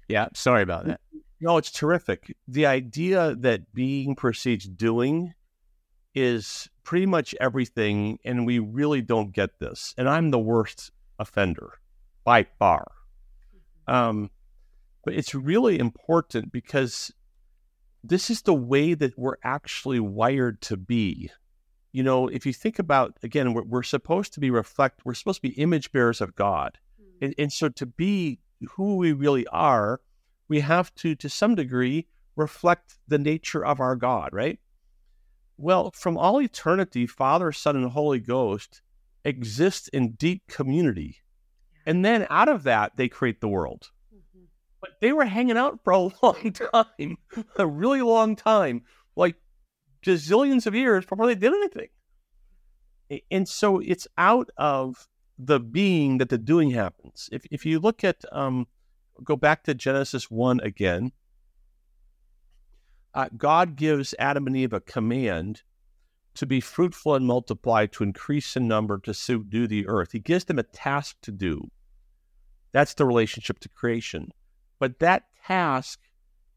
Yeah, sorry about that. No, it's terrific. The idea that being precedes doing is pretty much everything, and we really don't get this. And I'm the worst offender by far. Um, but it's really important because this is the way that we're actually wired to be. You know, if you think about again, we're, we're supposed to be reflect. We're supposed to be image bearers of God. And, and so to be who we really are, we have to, to some degree, reflect the nature of our God, right? Well, from all eternity, Father, Son, and Holy Ghost exist in deep community. And then out of that, they create the world. Mm-hmm. But they were hanging out for a long time, a really long time, like gazillions of years before they did anything. And so it's out of the being that the doing happens. If, if you look at, um, go back to Genesis 1 again, uh, God gives Adam and Eve a command to be fruitful and multiply, to increase in number, to subdue the earth. He gives them a task to do. That's the relationship to creation. But that task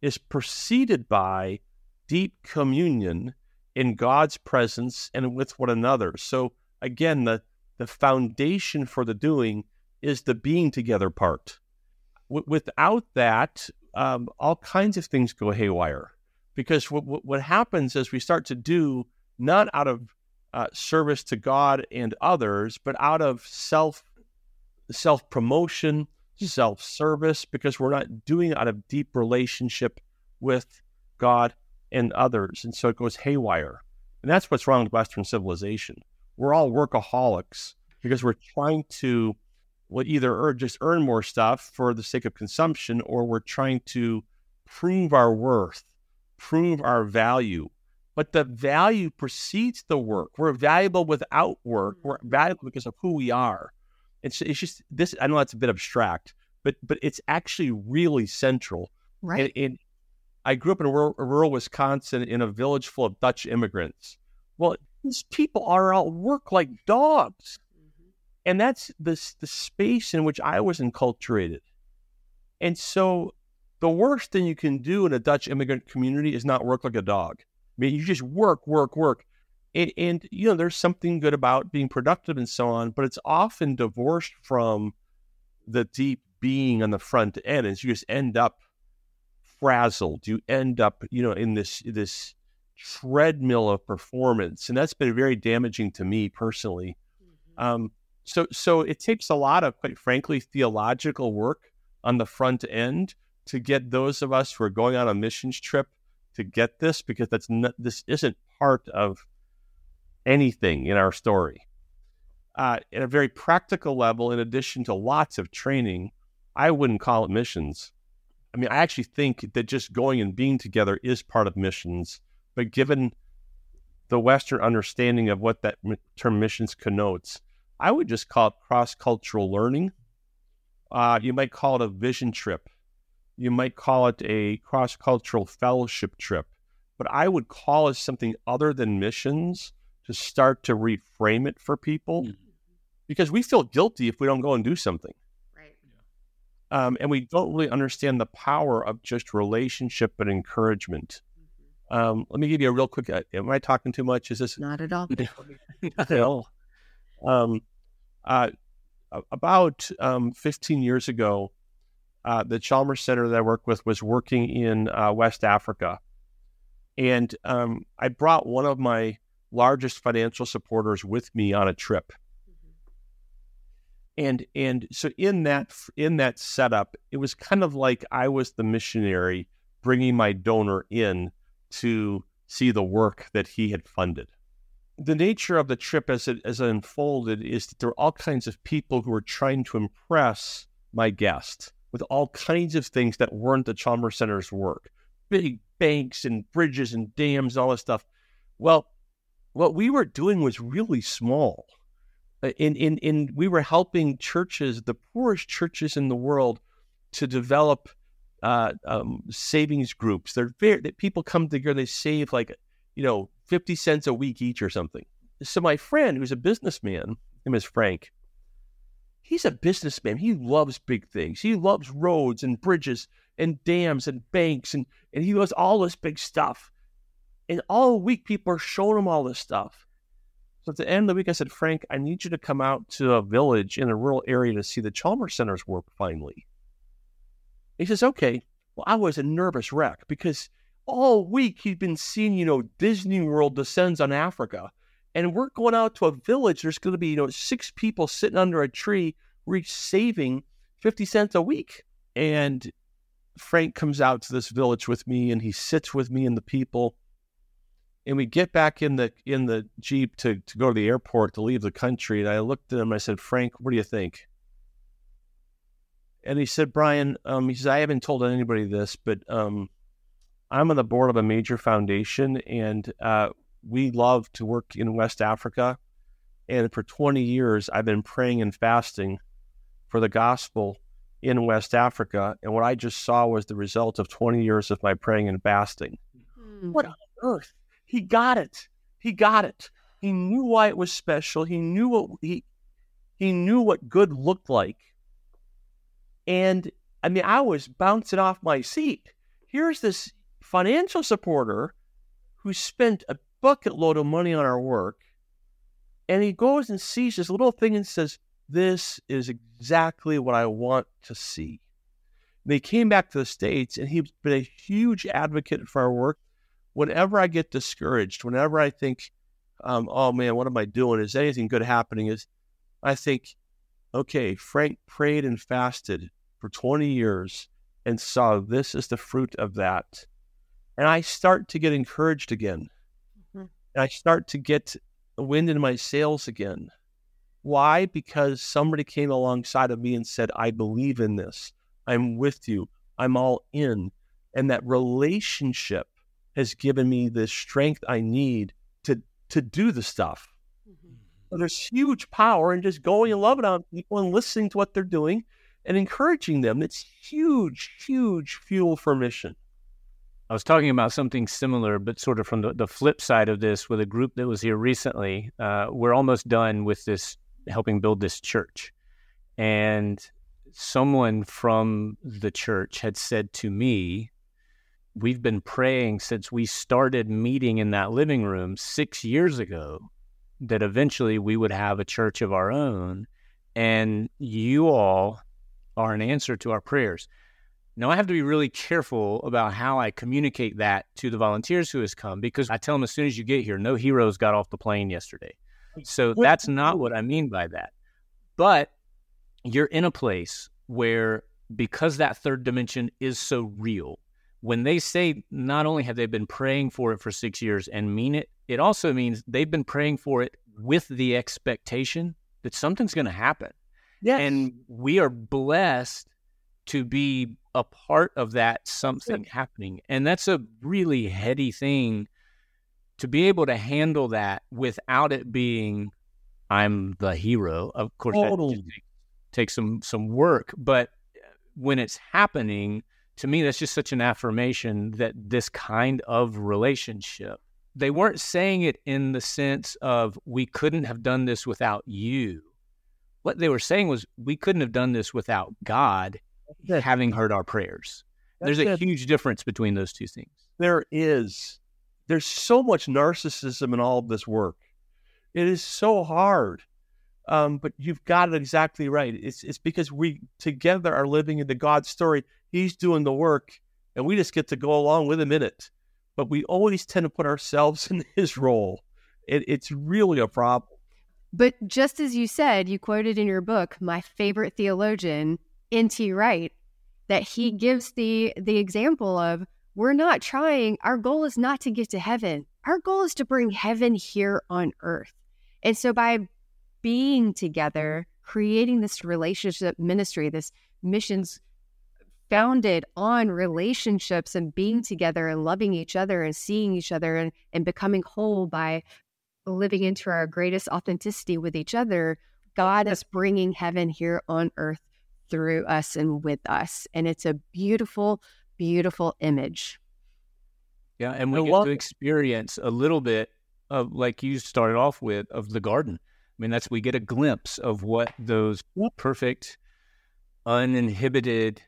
is preceded by deep communion in God's presence and with one another. So again, the the foundation for the doing is the being together part. W- without that, um, all kinds of things go haywire because w- w- what happens is we start to do not out of uh, service to God and others, but out of self self promotion, self service, because we're not doing it out of deep relationship with God and others, and so it goes haywire. And that's what's wrong with Western civilization. We're all workaholics because we're trying to well, either just earn more stuff for the sake of consumption, or we're trying to prove our worth, prove our value. But the value precedes the work. We're valuable without work. Mm. We're valuable because of who we are. It's, it's just this. I know that's a bit abstract, but but it's actually really central. Right. And, and I grew up in rural, rural Wisconsin in a village full of Dutch immigrants. Well, these people are all work like dogs mm-hmm. and that's the the space in which I was enculturated. And so, the worst thing you can do in a Dutch immigrant community is not work like a dog. I mean, you just work, work, work, and, and you know there's something good about being productive and so on, but it's often divorced from the deep being on the front end, and so you just end up frazzled. You end up, you know, in this this treadmill of performance, and that's been very damaging to me personally. Mm-hmm. Um, so, so it takes a lot of, quite frankly, theological work on the front end to get those of us who are going on a missions trip to get this, because that's not, this isn't part of anything in our story. Uh, at a very practical level, in addition to lots of training, I wouldn't call it missions. I mean, I actually think that just going and being together is part of missions. But given the Western understanding of what that term missions connotes, I would just call it cross cultural learning. Uh, you might call it a vision trip. You might call it a cross cultural fellowship trip. But I would call it something other than missions to start to reframe it for people mm-hmm. because we feel guilty if we don't go and do something. Right. Um, and we don't really understand the power of just relationship and encouragement. Um, let me give you a real quick. Uh, am I talking too much? Is this not at all? not at all. Um, uh, about um, 15 years ago, uh, the Chalmers Center that I worked with was working in uh, West Africa. And um, I brought one of my largest financial supporters with me on a trip. Mm-hmm. And and so in that in that setup, it was kind of like I was the missionary bringing my donor in to see the work that he had funded the nature of the trip as it as it unfolded is that there are all kinds of people who are trying to impress my guest with all kinds of things that weren't the Chalmers Center's work. Big banks and bridges and dams, and all this stuff. Well, what we were doing was really small. Uh, in, in, in we were helping churches, the poorest churches in the world, to develop uh, um, savings groups. They're very that people come together, they save like you know 50 cents a week each or something. So my friend, who's a businessman, him is Frank, he's a businessman. He loves big things. He loves roads and bridges and dams and banks and, and he loves all this big stuff. And all week people are showing him all this stuff. So at the end of the week, I said, Frank, I need you to come out to a village in a rural area to see the Chalmers Center's work finally. He says, okay. Well, I was a nervous wreck because all week he'd been seeing, you know, Disney World descends on Africa. And we're going out to a village. There's going to be, you know, six people sitting under a tree, we're saving 50 cents a week. And Frank comes out to this village with me and he sits with me and the people. And we get back in the in the Jeep to, to go to the airport to leave the country. And I looked at him, I said, Frank, what do you think? And he said, Brian, um, he says, I haven't told anybody this, but um, I'm on the board of a major foundation, and uh, we love to work in West Africa. And for 20 years, I've been praying and fasting for the gospel in West Africa. And what I just saw was the result of 20 years of my praying and fasting. Mm-hmm. What on earth? He got it. He got it. He knew why it was special. He knew what he he knew what good looked like. And I mean, I was bouncing off my seat. Here's this financial supporter who spent a bucket load of money on our work, and he goes and sees this little thing and says, This is exactly what I want to see. And he came back to the States, and he's been a huge advocate for our work. Whenever I get discouraged, whenever I think, um, oh man, what am I doing? Is anything good happening? Is I think, okay, Frank prayed and fasted for 20 years and saw this is the fruit of that. And I start to get encouraged again. Mm-hmm. And I start to get wind in my sails again. Why? Because somebody came alongside of me and said, I believe in this. I'm with you. I'm all in. And that relationship has given me the strength I need to to do the stuff. Mm-hmm. There's huge power in just going and loving on people and listening to what they're doing and encouraging them. It's huge, huge fuel for mission. I was talking about something similar, but sort of from the, the flip side of this with a group that was here recently. Uh, we're almost done with this, helping build this church. And someone from the church had said to me, We've been praying since we started meeting in that living room six years ago that eventually we would have a church of our own. And you all are an answer to our prayers. Now, I have to be really careful about how I communicate that to the volunteers who has come because I tell them as soon as you get here, no heroes got off the plane yesterday. So that's not what I mean by that. But you're in a place where, because that third dimension is so real, when they say not only have they been praying for it for six years and mean it, it also means they've been praying for it with the expectation that something's going to happen. Yes. And we are blessed to be a part of that something happening. And that's a really heady thing to be able to handle that without it being I'm the hero. Of course totally. that takes some some work, but when it's happening, to me that's just such an affirmation that this kind of relationship they weren't saying it in the sense of we couldn't have done this without you what they were saying was we couldn't have done this without God having heard our prayers. That's There's a huge difference between those two things. There is. There's so much narcissism in all of this work. It is so hard. Um, but you've got it exactly right. It's it's because we together are living into God's story. He's doing the work, and we just get to go along with him in it. But we always tend to put ourselves in his role. It, it's really a problem. But just as you said, you quoted in your book, my favorite theologian, N.T. Wright, that he gives the the example of we're not trying, our goal is not to get to heaven. Our goal is to bring heaven here on earth. And so by being together, mm-hmm. creating this relationship ministry, this missions founded on relationships and being mm-hmm. together and loving each other and seeing each other and, and becoming whole by living into our greatest authenticity with each other, God is bringing heaven here on earth through us and with us. And it's a beautiful, beautiful image. Yeah. And we I get to experience a little bit of, like you started off with, of the garden. I mean, that's, we get a glimpse of what those perfect, uninhibited,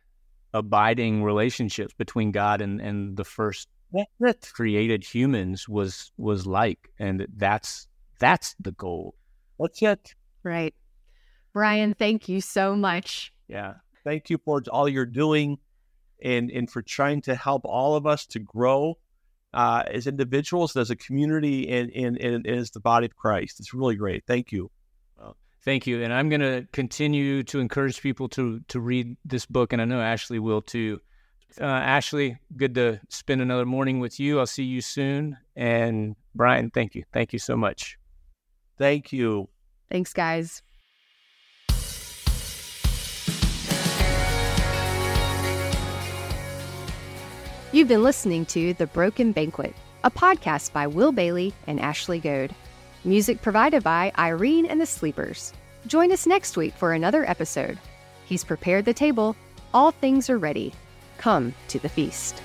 abiding relationships between God and, and the first created humans was was like, and that's that's the goal. That's it. Right, Brian. Thank you so much. Yeah, thank you for all you're doing, and and for trying to help all of us to grow uh, as individuals, as a community, and, and and as the body of Christ. It's really great. Thank you. Well, thank you, and I'm going to continue to encourage people to to read this book, and I know Ashley will too. Uh, Ashley, good to spend another morning with you. I'll see you soon. And Brian, thank you. Thank you so much. Thank you. Thanks, guys. You've been listening to The Broken Banquet, a podcast by Will Bailey and Ashley Goad. Music provided by Irene and the Sleepers. Join us next week for another episode. He's prepared the table. All things are ready come to the feast.